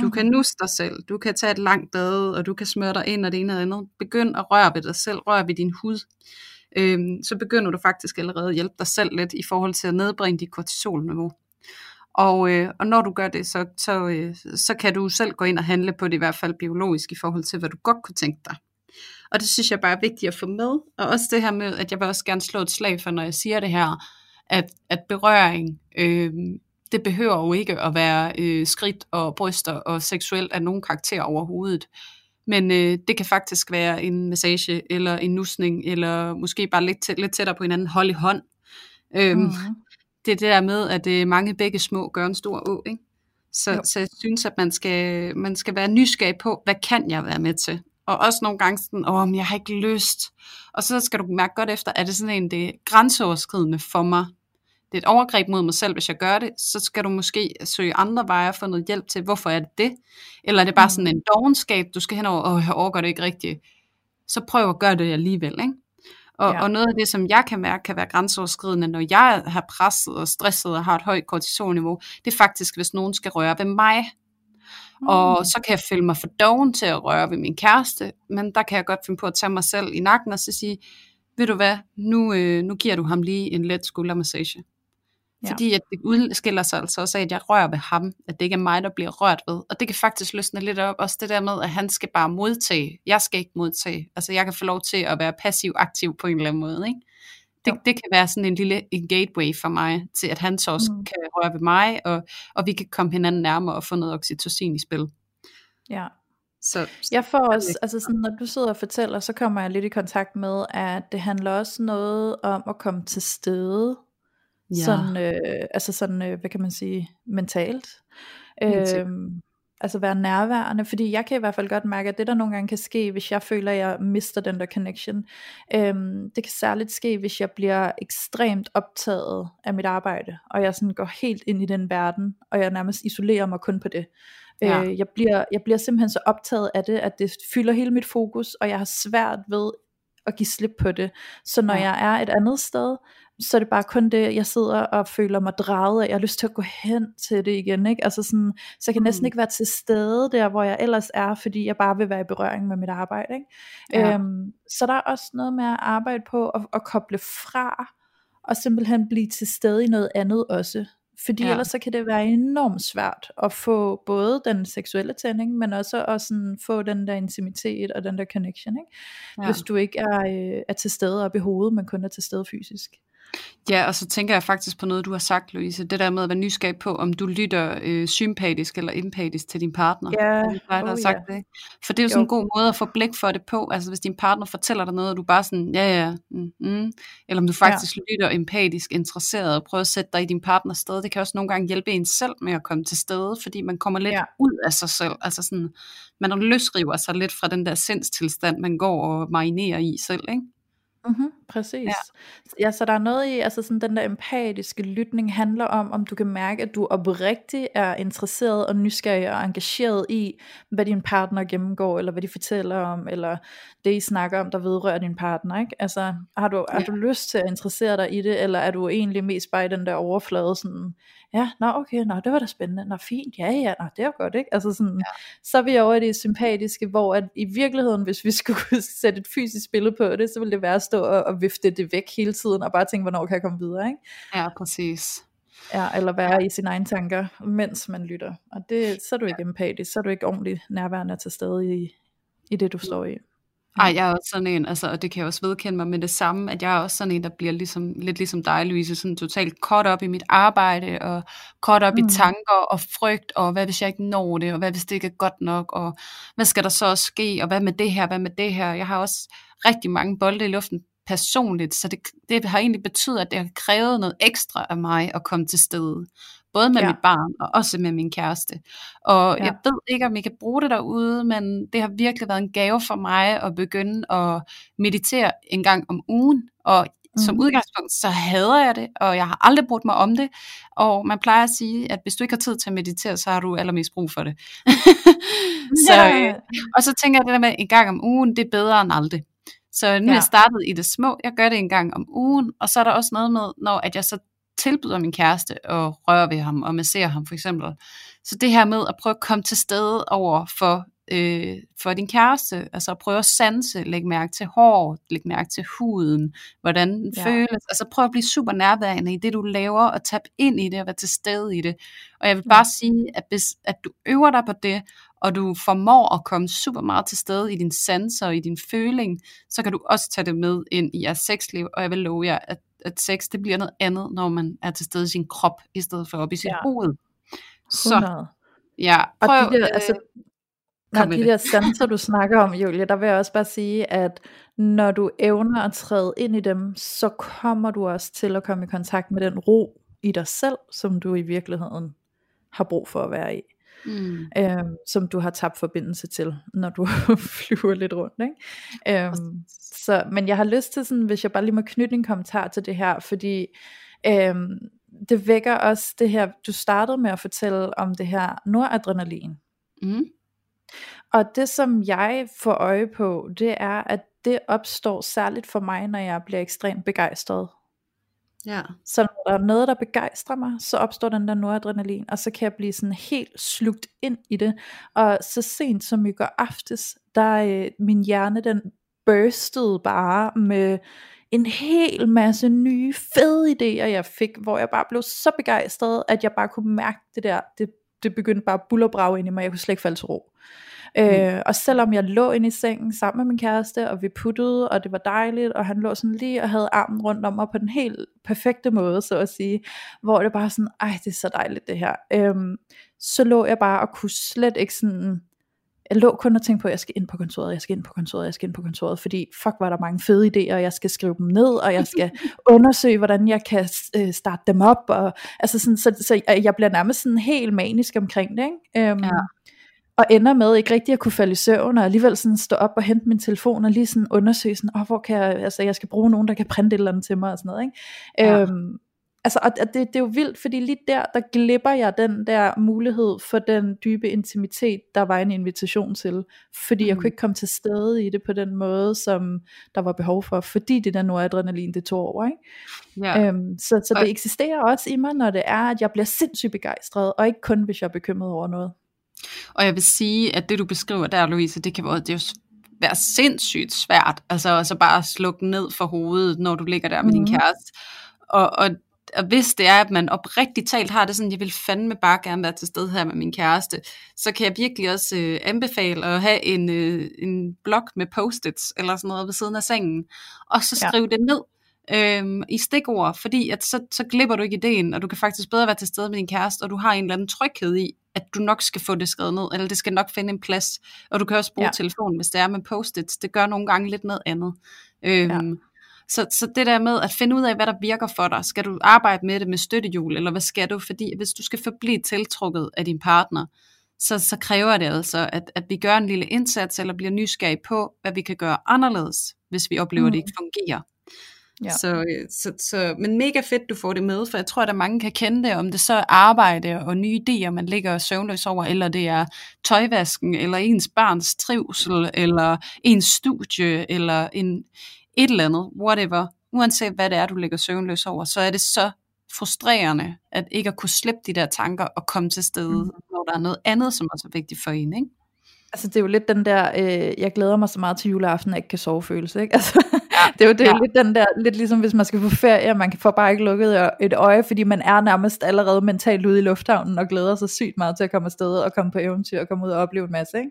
Du okay. kan nusse dig selv, du kan tage et langt bad, og du kan smøre dig ind og det ene og det andet. Begynd at røre ved dig selv, rør ved din hud. Øhm, så begynder du faktisk allerede at hjælpe dig selv lidt i forhold til at nedbringe dit kortisolniveau. Og, øh, og når du gør det, så, så, øh, så kan du selv gå ind og handle på det i hvert fald biologisk i forhold til, hvad du godt kunne tænke dig. Og det synes jeg bare er vigtigt at få med. Og også det her med, at jeg vil også gerne slå et slag for, når jeg siger det her, at, at berøring, øh, det behøver jo ikke at være øh, skridt og bryster og seksuelt af nogen karakter overhovedet. Men øh, det kan faktisk være en massage, eller en nusning, eller måske bare lidt, tæt, lidt tættere på hinanden, hold i hånd. Øhm, mm. Det er det der med, at øh, mange begge små gør en stor å, ikke? Så, så jeg synes, at man skal, man skal være nysgerrig på, hvad kan jeg være med til? Og også nogle gange sådan, åh, men jeg har ikke lyst. Og så skal du mærke godt efter, er det sådan en, det er grænseoverskridende for mig? Det er et overgreb mod mig selv, hvis jeg gør det, så skal du måske søge andre veje og få noget hjælp til, hvorfor er det det? Eller er det bare sådan mm. en dogenskab, du skal hen over, åh, jeg overgår det ikke rigtigt. Så prøv at gøre det alligevel, ikke? Og, ja. og noget af det, som jeg kan mærke, kan være grænseoverskridende, når jeg har presset og stresset og har et højt kortisolniveau, det er faktisk, hvis nogen skal røre ved mig. Mm. Og så kan jeg føle mig for doven til at røre ved min kæreste, men der kan jeg godt finde på at tage mig selv i nakken og så sige, ved du hvad, nu, øh, nu giver du ham lige en let skuldermassage. Ja. Fordi at det udskiller sig altså også af, at jeg rører ved ham, at det ikke er mig, der bliver rørt ved. Og det kan faktisk løsne lidt op, også det der med, at han skal bare modtage. Jeg skal ikke modtage. Altså jeg kan få lov til at være passiv-aktiv på en eller anden måde. Ikke? Det, det kan være sådan en lille en gateway for mig, til at han så også mm. kan røre ved mig, og, og vi kan komme hinanden nærmere og få noget oxytocin i spil. Ja. Så, jeg får også, altså sådan, når du sidder og fortæller, så kommer jeg lidt i kontakt med, at det handler også noget om at komme til stede, ja. sådan, øh, altså sådan, øh, hvad kan man sige, mentalt. Øhm, altså være nærværende, fordi jeg kan i hvert fald godt mærke, at det der nogle gange kan ske, hvis jeg føler, at jeg mister den der connection, øhm, det kan særligt ske, hvis jeg bliver ekstremt optaget af mit arbejde, og jeg sådan går helt ind i den verden, og jeg nærmest isolerer mig kun på det. Ja. Øh, jeg, bliver, jeg bliver simpelthen så optaget af det, at det fylder hele mit fokus, og jeg har svært ved at give slip på det. Så når ja. jeg er et andet sted, så er det bare kun det, jeg sidder og føler mig draget af, jeg har lyst til at gå hen til det igen, ikke? Altså sådan, så jeg kan næsten mm. ikke være til stede der, hvor jeg ellers er, fordi jeg bare vil være i berøring med mit arbejde, ikke? Ja. Øhm, så der er også noget med at arbejde på at, at koble fra, og simpelthen blive til stede i noget andet også. Fordi ja. ellers så kan det være enormt svært at få både den seksuelle tænding, men også at sådan få den der intimitet og den der connection, ikke? Ja. hvis du ikke er, øh, er til stede op i hovedet, men kun er til stede fysisk. Ja, og så tænker jeg faktisk på noget, du har sagt, Louise. Det der med at være nysgerrig på, om du lytter øh, sympatisk eller empatisk til din partner. Ja, dig, der oh har sagt ja. det? For det er jo sådan Jo. en god måde at få blik for det på. Altså hvis din partner fortæller dig noget, og du bare sådan, ja ja, mm, mm. eller om du faktisk lytter empatisk, interesseret og prøver at sætte dig i din partners sted. Det kan også nogle gange hjælpe en selv med at komme til stede, fordi man kommer lidt Ja. ud af sig selv. Altså sådan, man løsriver sig lidt fra den der sindstilstand, man går og marinerer i selv, ikke? Mm-hmm, præcis. Ja. Ja. så der er noget i, altså sådan den der empatiske lytning handler om, om du kan mærke, at du oprigtigt er interesseret og nysgerrig og engageret i, hvad din partner gennemgår, eller hvad de fortæller om, eller det I snakker om, der vedrører din partner, ikke? Altså, har du, har Ja. du lyst til at interessere dig i det, eller er du egentlig mest bare i den der overflade, sådan, ja, nå okay, nå, det var da spændende, nå fint, ja ja, nå, det var godt, ikke? Altså sådan, ja. så er vi over i det sympatiske, hvor at i virkeligheden, hvis vi skulle sætte et fysisk billede på det, så ville det være at stå og, og vifte det væk hele tiden, og bare tænke, hvornår kan jeg komme videre, ikke? Ja, præcis. Ja, eller være ja. i sine egne tanker, mens man lytter. Og det, så er du ikke empatisk, så er du ikke ordentligt nærværende til stede i, i det, du står i. Ej, jeg er også sådan en, altså, og det kan jeg også vedkende mig med det samme, at jeg er også sådan en, der bliver ligesom, lidt ligesom dig, Louise, sådan totalt caught op i mit arbejde, og caught op mm. I tanker og frygt, og hvad hvis jeg ikke når det, og hvad hvis det ikke er godt nok, og hvad skal der så også ske, og hvad med det her, hvad med det her. Jeg har også rigtig mange bolde i luften personligt, så det, det har egentlig betydet, at det har krævet noget ekstra af mig at komme til stede. Både med Ja. mit barn, og også med min kæreste. Og Ja. jeg ved ikke, om I kan bruge det derude, men det har virkelig været en gave for mig at begynde at meditere en gang om ugen. Og som Mhm. udgangspunkt, så hader jeg det, og jeg har aldrig brugt mig om det. Og man plejer at sige, at hvis du ikke har tid til at meditere, så har du allermest brug for det. så, Ja. øh, og så tænker jeg, det der med en gang om ugen, det er bedre end aldrig. Så nu ja. er Ja. jeg startet i det små, jeg gør det en gang om ugen, og så er der også noget med, når at jeg så tilbyder min kæreste at røre ved ham og massere ham for eksempel. Så det her med at prøve at komme til stede over for, øh, for din kæreste, altså at prøve at sanse, lægge mærke til hår, lægge mærke til huden, hvordan den Ja. føles, altså prøv at blive super nærværende i det, du laver, og tabe ind i det, og være til stede i det. Og jeg vil bare sige, at hvis at du øver dig på det, og du formår at komme super meget til stede i din sanser og i din føling, så kan du også tage det med ind i jeres sexliv, og jeg vil love jer, at, at sex det bliver noget andet, når man er til stede i sin krop, i stedet for op i sit Ja. hoved. Så 100. ja, Og prøv, de der, altså, Når de der sanser, du snakker om, Julia, der vil jeg også bare sige, at når du evner at træde ind i dem, så kommer du også til at komme i kontakt med den ro i dig selv, som du i virkeligheden har brug for at være i. mm, Øhm, som du har tabt forbindelse til, når du flyver lidt rundt. Ikke? Øhm, så, men jeg har lyst til sådan, hvis jeg bare lige må knytte en kommentar til det her, fordi øhm, det vækker også det her, du startede med at fortælle om det her noradrenalin. mm, Og det som jeg får øje på, det er, at det opstår særligt for mig, når jeg bliver ekstremt begejstret ja, Så når der er noget, der begejstrer mig, så opstår den der noradrenalin, og så kan jeg blive sådan helt slugt ind i det. Og så sent som i går aftes, der øh, min hjerne, den burstede bare med en hel masse nye fede idéer, jeg fik, hvor jeg bare blev så begejstret, at jeg bare kunne mærke det der, det, det begyndte bare at bullerbrage ind i mig, jeg kunne slet ikke falde til ro. Øh, og selvom jeg lå inde i sengen sammen med min kæreste, og vi puttede, og det var dejligt, og han lå sådan lige og havde armen rundt om mig på den helt perfekte måde, så at sige, hvor det bare sådan, ej, det er så dejligt det her. Øhm, så lå jeg bare og kunne slet ikke sådan, jeg lå kun og tænkte på, at jeg skal ind på kontoret, jeg skal ind på kontoret, jeg skal ind på kontoret, fordi fuck, var der mange fede idéer, og jeg skal skrive dem ned, og jeg skal undersøge, hvordan jeg kan øh, starte dem op, og altså sådan, så, så jeg- jeg bliver nærmest sådan helt manisk omkring det, ikke? Øhm, Ja. Og ender med ikke rigtig at kunne falde i søvn, og alligevel sådan stå op og hente min telefon, og lige sådan undersøge sådan, oh, hvor kan jeg, altså jeg skal bruge nogen, der kan printe et eller andet til mig, og sådan noget, ikke? Ja. Øhm, altså, og det, det er jo vildt, fordi lige der, der glipper jeg den der mulighed for den dybe intimitet, der var en invitation til, fordi mm. jeg Mhm. kunne ikke komme til stede i det på den måde, som der var behov for, fordi det der noradrenalin, det tog over, ikke? ja. Øhm, så, så Og- det eksisterer også i mig, når det er, at jeg bliver sindssygt begejstret, og ikke kun, hvis jeg er bekymret over noget. Og jeg vil sige, at det du beskriver der, Louise, det kan være, det er jo være sindssygt svært, altså og så bare slukke ned for hovedet, når du ligger der med mm. Mhm. din kæreste. Og, og, og hvis det er, at man oprigtigt talt har det sådan, jeg vil fandme bare gerne være til stede her med min kæreste, så kan jeg virkelig også øh, anbefale at have en, øh, en blok med post-its eller sådan noget ved siden af sengen, og så Ja. skrive det ned. Øhm, i stikord, fordi at så, så glipper du ikke ideen, og du kan faktisk bedre være til stede med din kæreste, og du har en eller anden tryghed i, at du nok skal få det skrevet ned, eller det skal nok finde en plads, og du kan også bruge ja. telefonen, hvis det er med post-its, det gør nogle gange lidt noget andet. Øhm, ja. Så, så det der med at finde ud af, hvad der virker for dig, skal du arbejde med det med støttehjul, eller hvad skal du? Fordi hvis du skal forblive tiltrukket af din partner, så, så kræver det altså, at, at vi gør en lille indsats, eller bliver nysgerrige på, hvad vi kan gøre anderledes, hvis vi oplever, mm. at det ikke fungerer. Ja. Så, øh, så, så, men mega fedt, du får det med, for jeg tror, at mange kan kende det, om det så er arbejde og nye idéer, man ligger søvnløs over, eller det er tøjvasken, eller ens barns trivsel, eller ens studie, eller en, et eller andet, whatever. Uanset hvad det er, du ligger søvnløs over, så er det så frustrerende, at ikke at kunne slippe de der tanker og komme til stede, mm. når der er noget andet, som også er vigtigt for en, ikke? Altså det er jo lidt den der, øh, jeg glæder mig så meget til juleaften, at jeg ikke kan sove følelse, ikke? Altså. Det er jo det, ja. lidt den der, lidt ligesom hvis man skal på ferie, man får bare ikke lukket et øje, fordi man er nærmest allerede mentalt ude i lufthavnen, og glæder sig sygt meget til at komme afsted, og komme på eventyr, og komme ud og opleve en masse, ikke?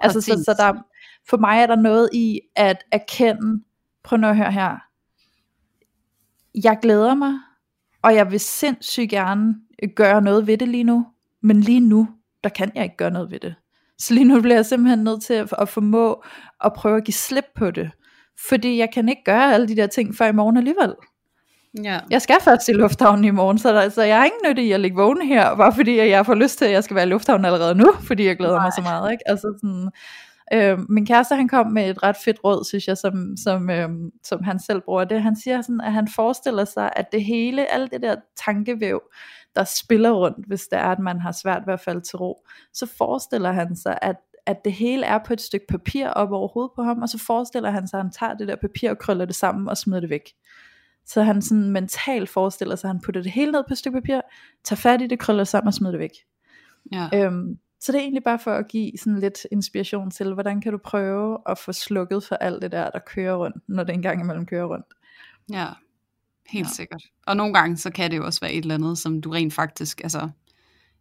Altså så, så der, for mig er der noget i at erkende, prøv nu at høre her, jeg glæder mig, og jeg vil sindssygt gerne gøre noget ved det lige nu, men lige nu, der kan jeg ikke gøre noget ved det. Så lige nu bliver jeg simpelthen nødt til at, at formå at prøve at give slip på det. Fordi jeg kan ikke gøre alle de der ting før i morgen alligevel. Ja. Jeg skal først i lufthavnen i morgen, så, der, så jeg har ingen nytte i at ligge vågen her, bare fordi jeg får lyst til, at jeg skal være i lufthavnen allerede nu, fordi jeg glæder Nej. mig så meget. Ikke? Altså sådan, øh, min kæreste han kom med et ret fedt råd, synes jeg, som, som, øh, som han selv bruger det. Han siger sådan, at han forestiller sig, at det hele, alt det der tankevæv, der spiller rundt, hvis det er, at man har svært ved at falde til ro, så forestiller han sig, at at det hele er på et stykke papir op over hovedet på ham, og så forestiller han sig, at han tager det der papir og krøller det sammen og smider det væk. Så han sådan mentalt forestiller sig, at han putter det hele ned på et stykke papir, tager fat i det, krøller det sammen og smider det væk. Ja. Øhm, så det er egentlig bare for at give sådan lidt inspiration til, hvordan kan du prøve at få slukket for alt det der, der kører rundt, når det engang imellem kører rundt. Ja, helt ja. sikkert. Og nogle gange, så kan det jo også være et eller andet, som du rent faktisk altså,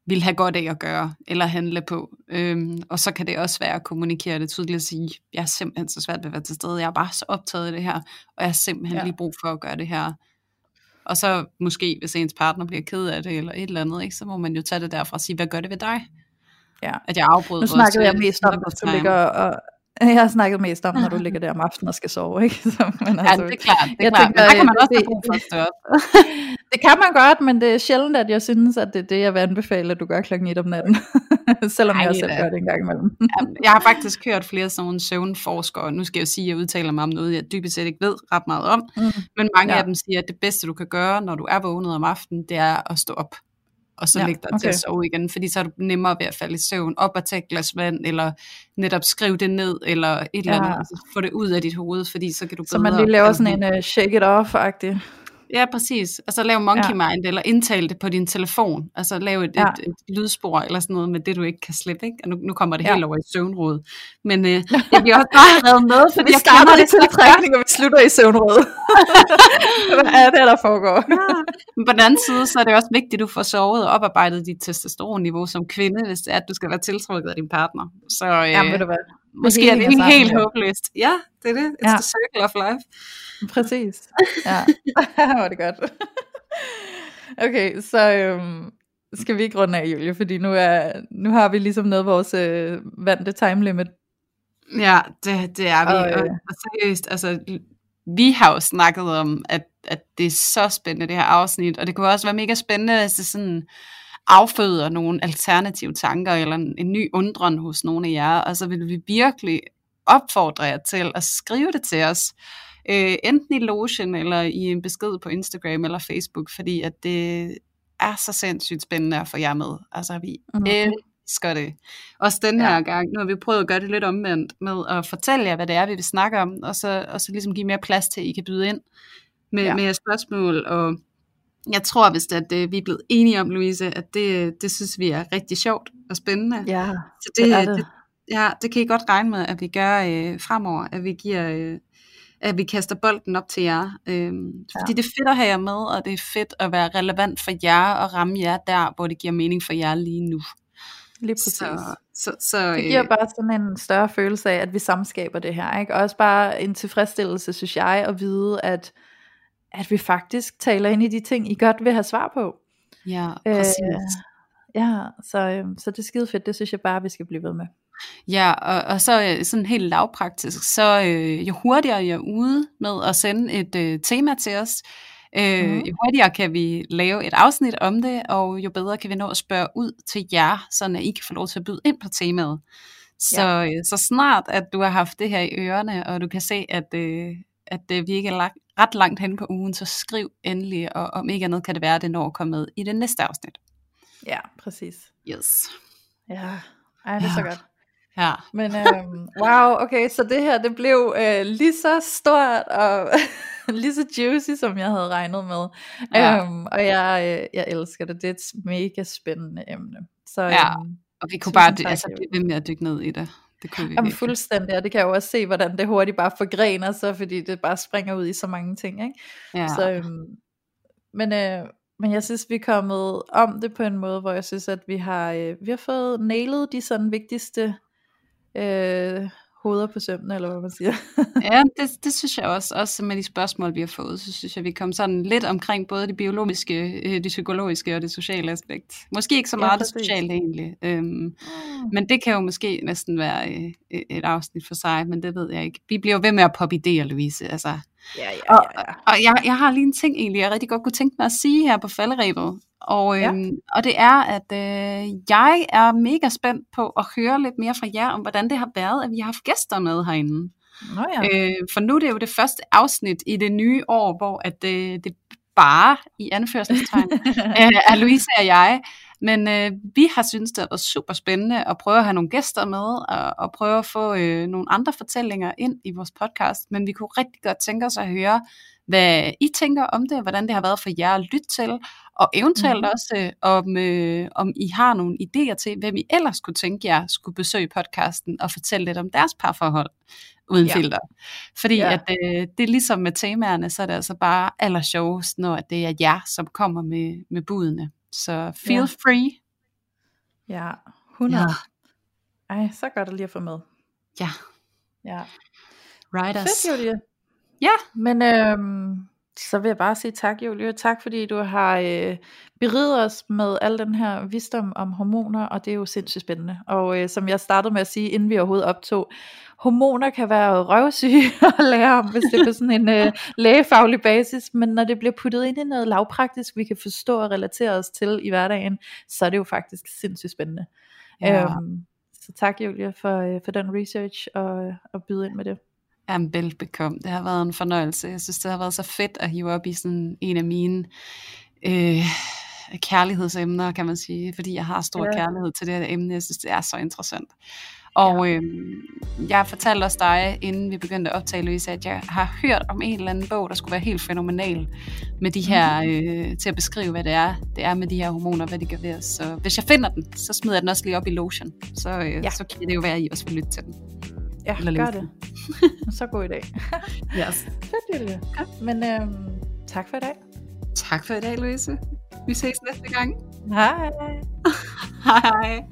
vil have godt af at gøre, eller handle på. Øhm, og så kan det også være at kommunikere det tydeligt og sige, jeg er simpelthen så svært ved at være til stede, jeg er bare så optaget af det her, og jeg har simpelthen ja. lige brug for at gøre det her. Og så måske, hvis ens partner bliver ked af det, eller et eller andet, ikke, så må man jo tage det derfra og sige, hvad gør det ved dig? Ja. At jeg afbryder Nu snakkede jeg mest om, at du ligger og, jeg har snakket mest om, når du ligger der om aftenen og skal sove, ikke? Så, men altså, ja, det er klart. Det er klart. Tænker, men der kan man også det, have brug for at stå op. det kan man godt, men det er sjældent, at jeg synes, at det er det, jeg vil anbefale, at du gør klokken 1 om natten. Selvom Ej, jeg også selv gør det en gang imellem. jeg har faktisk hørt flere sådan nogle søvnforskere. Nu skal jeg jo sige, at jeg udtaler mig om noget, jeg dybest set ikke ved ret meget om. Mm. Men mange ja. af dem siger, at det bedste, du kan gøre, når du er vågnet om aftenen, det er at stå op og så ja, ligge dig okay. til at sove igen, fordi så er du nemmere ved at falde i søvn, op og tage et glas vand, eller netop skrive det ned, eller et ja. eller andet, altså få det ud af dit hoved, fordi så kan du bedre... Så man lige laver sådan en uh, shake it off-agtig. Ja, præcis. Altså lav monkey ja. mind, eller indtale det på din telefon. Altså lav et, ja. et, et lydspor, eller sådan noget med det, du ikke kan slippe. Ikke? Og nu, nu kommer det ja. helt over i søvnråd. Men øh, jeg bliver også bare reddet med, fordi jeg starter det tiltrækning, og vi slutter i søvnråd. Hvad er det, der foregår? ja. Men på den anden side, så er det også vigtigt, at du får sovet og oparbejdet dit testosteronniveau som kvinde, hvis det er, at du skal være tiltrukket af din partner. Så øh, ja, ved du hvad? måske er det ikke helt håbløst. Ja, det er det. It's ja. the circle of life. Præcis. Ja, var det godt. Okay, så øhm, skal vi ikke runde af, Julie, fordi nu, er, nu har vi ligesom nået vores øh, vante time limit. Ja, det, det er vi. Og, øh, og seriøst, altså, vi har jo snakket om, at, at det er så spændende, det her afsnit, og det kunne også være mega spændende, hvis det sådan afføder nogle alternative tanker, eller en, en ny undren hos nogle af jer, og så vil vi virkelig opfordre jer til at skrive det til os, øh, enten i lotion, eller i en besked på Instagram eller Facebook, fordi at det er så sindssygt spændende at få jer med. Altså vi mm. elsker det. Også den her ja. gang, nu har vi prøvet at gøre det lidt omvendt, med at fortælle jer, hvad det er, vi vil snakke om, og så, og så ligesom give mere plads til, at I kan byde ind med, ja. med spørgsmål, og jeg tror vist, at det, vi er blevet enige om, Louise, at det, det synes vi er rigtig sjovt og spændende. Ja, så det, det er det. det ja, det kan I godt regne med, at vi gør øh, fremover, at vi giver, øh, at vi kaster bolden op til jer. Øh, ja. Fordi det er fedt at have jer med, og det er fedt at være relevant for jer, og ramme jer der, hvor det giver mening for jer lige nu. Lige præcis. Så, så, så, det giver øh, bare sådan en større følelse af, at vi samskaber det her. Ikke? Og også bare en tilfredsstillelse, synes jeg, at vide, at at vi faktisk taler ind i de ting, I godt vil have svar på. Ja, præcis. Øh, ja, så, øh, så det er skide fedt, det synes jeg bare, vi skal blive ved med. Ja, og, og så øh, sådan helt lavpraktisk, så øh, jo hurtigere jeg er ude med at sende et øh, tema til os, øh, mm. jo hurtigere kan vi lave et afsnit om det, og jo bedre kan vi nå at spørge ud til jer, så I kan få lov til at byde ind på temaet. Så, ja. Øh, så snart, at du har haft det her i ørerne, og du kan se, at, øh, at øh, vi ikke er lagt, ret langt hen på ugen, så skriv endelig, og om ikke andet kan det være, at det når at komme med i det næste afsnit. Ja, præcis. Yes. Ja, ej, det er ja. så godt. Ja. Men øhm, wow, okay, så det her, det blev øh, lige så stort og lige så juicy, som jeg havde regnet med. Ja. Øhm, og jeg, øh, jeg elsker det, det er et mega spændende emne. Så, ja, øhm, og vi kunne bare tak, altså, blive ved med at dykke ned i det. Det kunne vi Jamen, fuldstændig, og det kan jeg jo også se, hvordan det hurtigt bare forgrener sig, fordi det bare springer ud i så mange ting. Ikke? Ja. Så, øhm, men, øh, men jeg synes, vi er kommet om det på en måde, hvor jeg synes, at vi har, øh, vi har fået nailet de sådan vigtigste øh, hoveder på sømmen, eller hvad man siger. ja, det, det synes jeg også. Også med de spørgsmål, vi har fået, så synes jeg, vi kom sådan lidt omkring både det biologiske, øh, det psykologiske og det sociale aspekt. Måske ikke så meget ja, det sociale egentlig. Øhm, mm. Men det kan jo måske næsten være øh, et afsnit for sig, men det ved jeg ikke. Vi bliver jo ved med at poppe idéer, Louise. Altså, Ja, ja, ja. Og, og jeg, jeg har lige en ting egentlig, jeg rigtig godt kunne tænke mig at sige her på falderæbet. Og, øhm, ja. og det er, at øh, jeg er mega spændt på at høre lidt mere fra jer om, hvordan det har været, at vi har haft gæster med herinde. Nå ja. øh, for nu er det jo det første afsnit i det nye år, hvor at det, det bare, i anførselstegn, øh, er Louise og jeg. Men øh, vi har syntes, det har været super spændende at prøve at have nogle gæster med, og, og prøve at få øh, nogle andre fortællinger ind i vores podcast. Men vi kunne rigtig godt tænke os at høre, hvad I tænker om det, hvordan det har været for jer at lytte til, og eventuelt mm. også øh, om, øh, om I har nogle idéer til, hvem I ellers kunne tænke jer skulle besøge podcasten og fortælle lidt om deres parforhold uden ja. filter. Fordi ja. at øh, det er ligesom med temaerne, så er det altså bare aller sjovest, når det er jer, som kommer med, med budene. Så feel ja. free. Ja, 100. Ja. Ej, så godt lige at få med. Ja. Ja. Right Fedt, Julie. Ja. Men øhm, så vil jeg bare sige tak, Julie. Tak fordi du har øh, beriget os med al den her visdom om hormoner, og det er jo sindssygt spændende. Og øh, som jeg startede med at sige, inden vi overhovedet optog, hormoner kan være røvsyge at lære om, hvis det er på sådan en øh, lægefaglig basis, men når det bliver puttet ind i noget lavpraktisk, vi kan forstå og relatere os til i hverdagen, så er det jo faktisk sindssygt spændende. Ja. Øhm, så tak Julia for, øh, for den research og, og byde ind med det. Jamen velbekomme. Det har været en fornøjelse. Jeg synes, det har været så fedt at hive op i sådan en af mine øh, kærlighedsemner, kan man sige. Fordi jeg har stor ja. kærlighed til det her emne. Jeg synes, det er så interessant. Og ja. øh, jeg fortalte også dig, inden vi begyndte at optage, Louise, at jeg har hørt om en eller anden bog, der skulle være helt fænomenal med de her, mhm. øh, til at beskrive, hvad det er, det er med de her hormoner, hvad de gør ved os. Så hvis jeg finder den, så smider jeg den også lige op i lotion. Så, øh, ja. så kan det jo være, at I også vil lytte til den. Ja, Eller gør det. så god i dag. yes. Fedt, Julie. Ja. Men øhm, tak for i dag. Tak for i dag, Louise. Vi ses næste gang. Hej. Hej.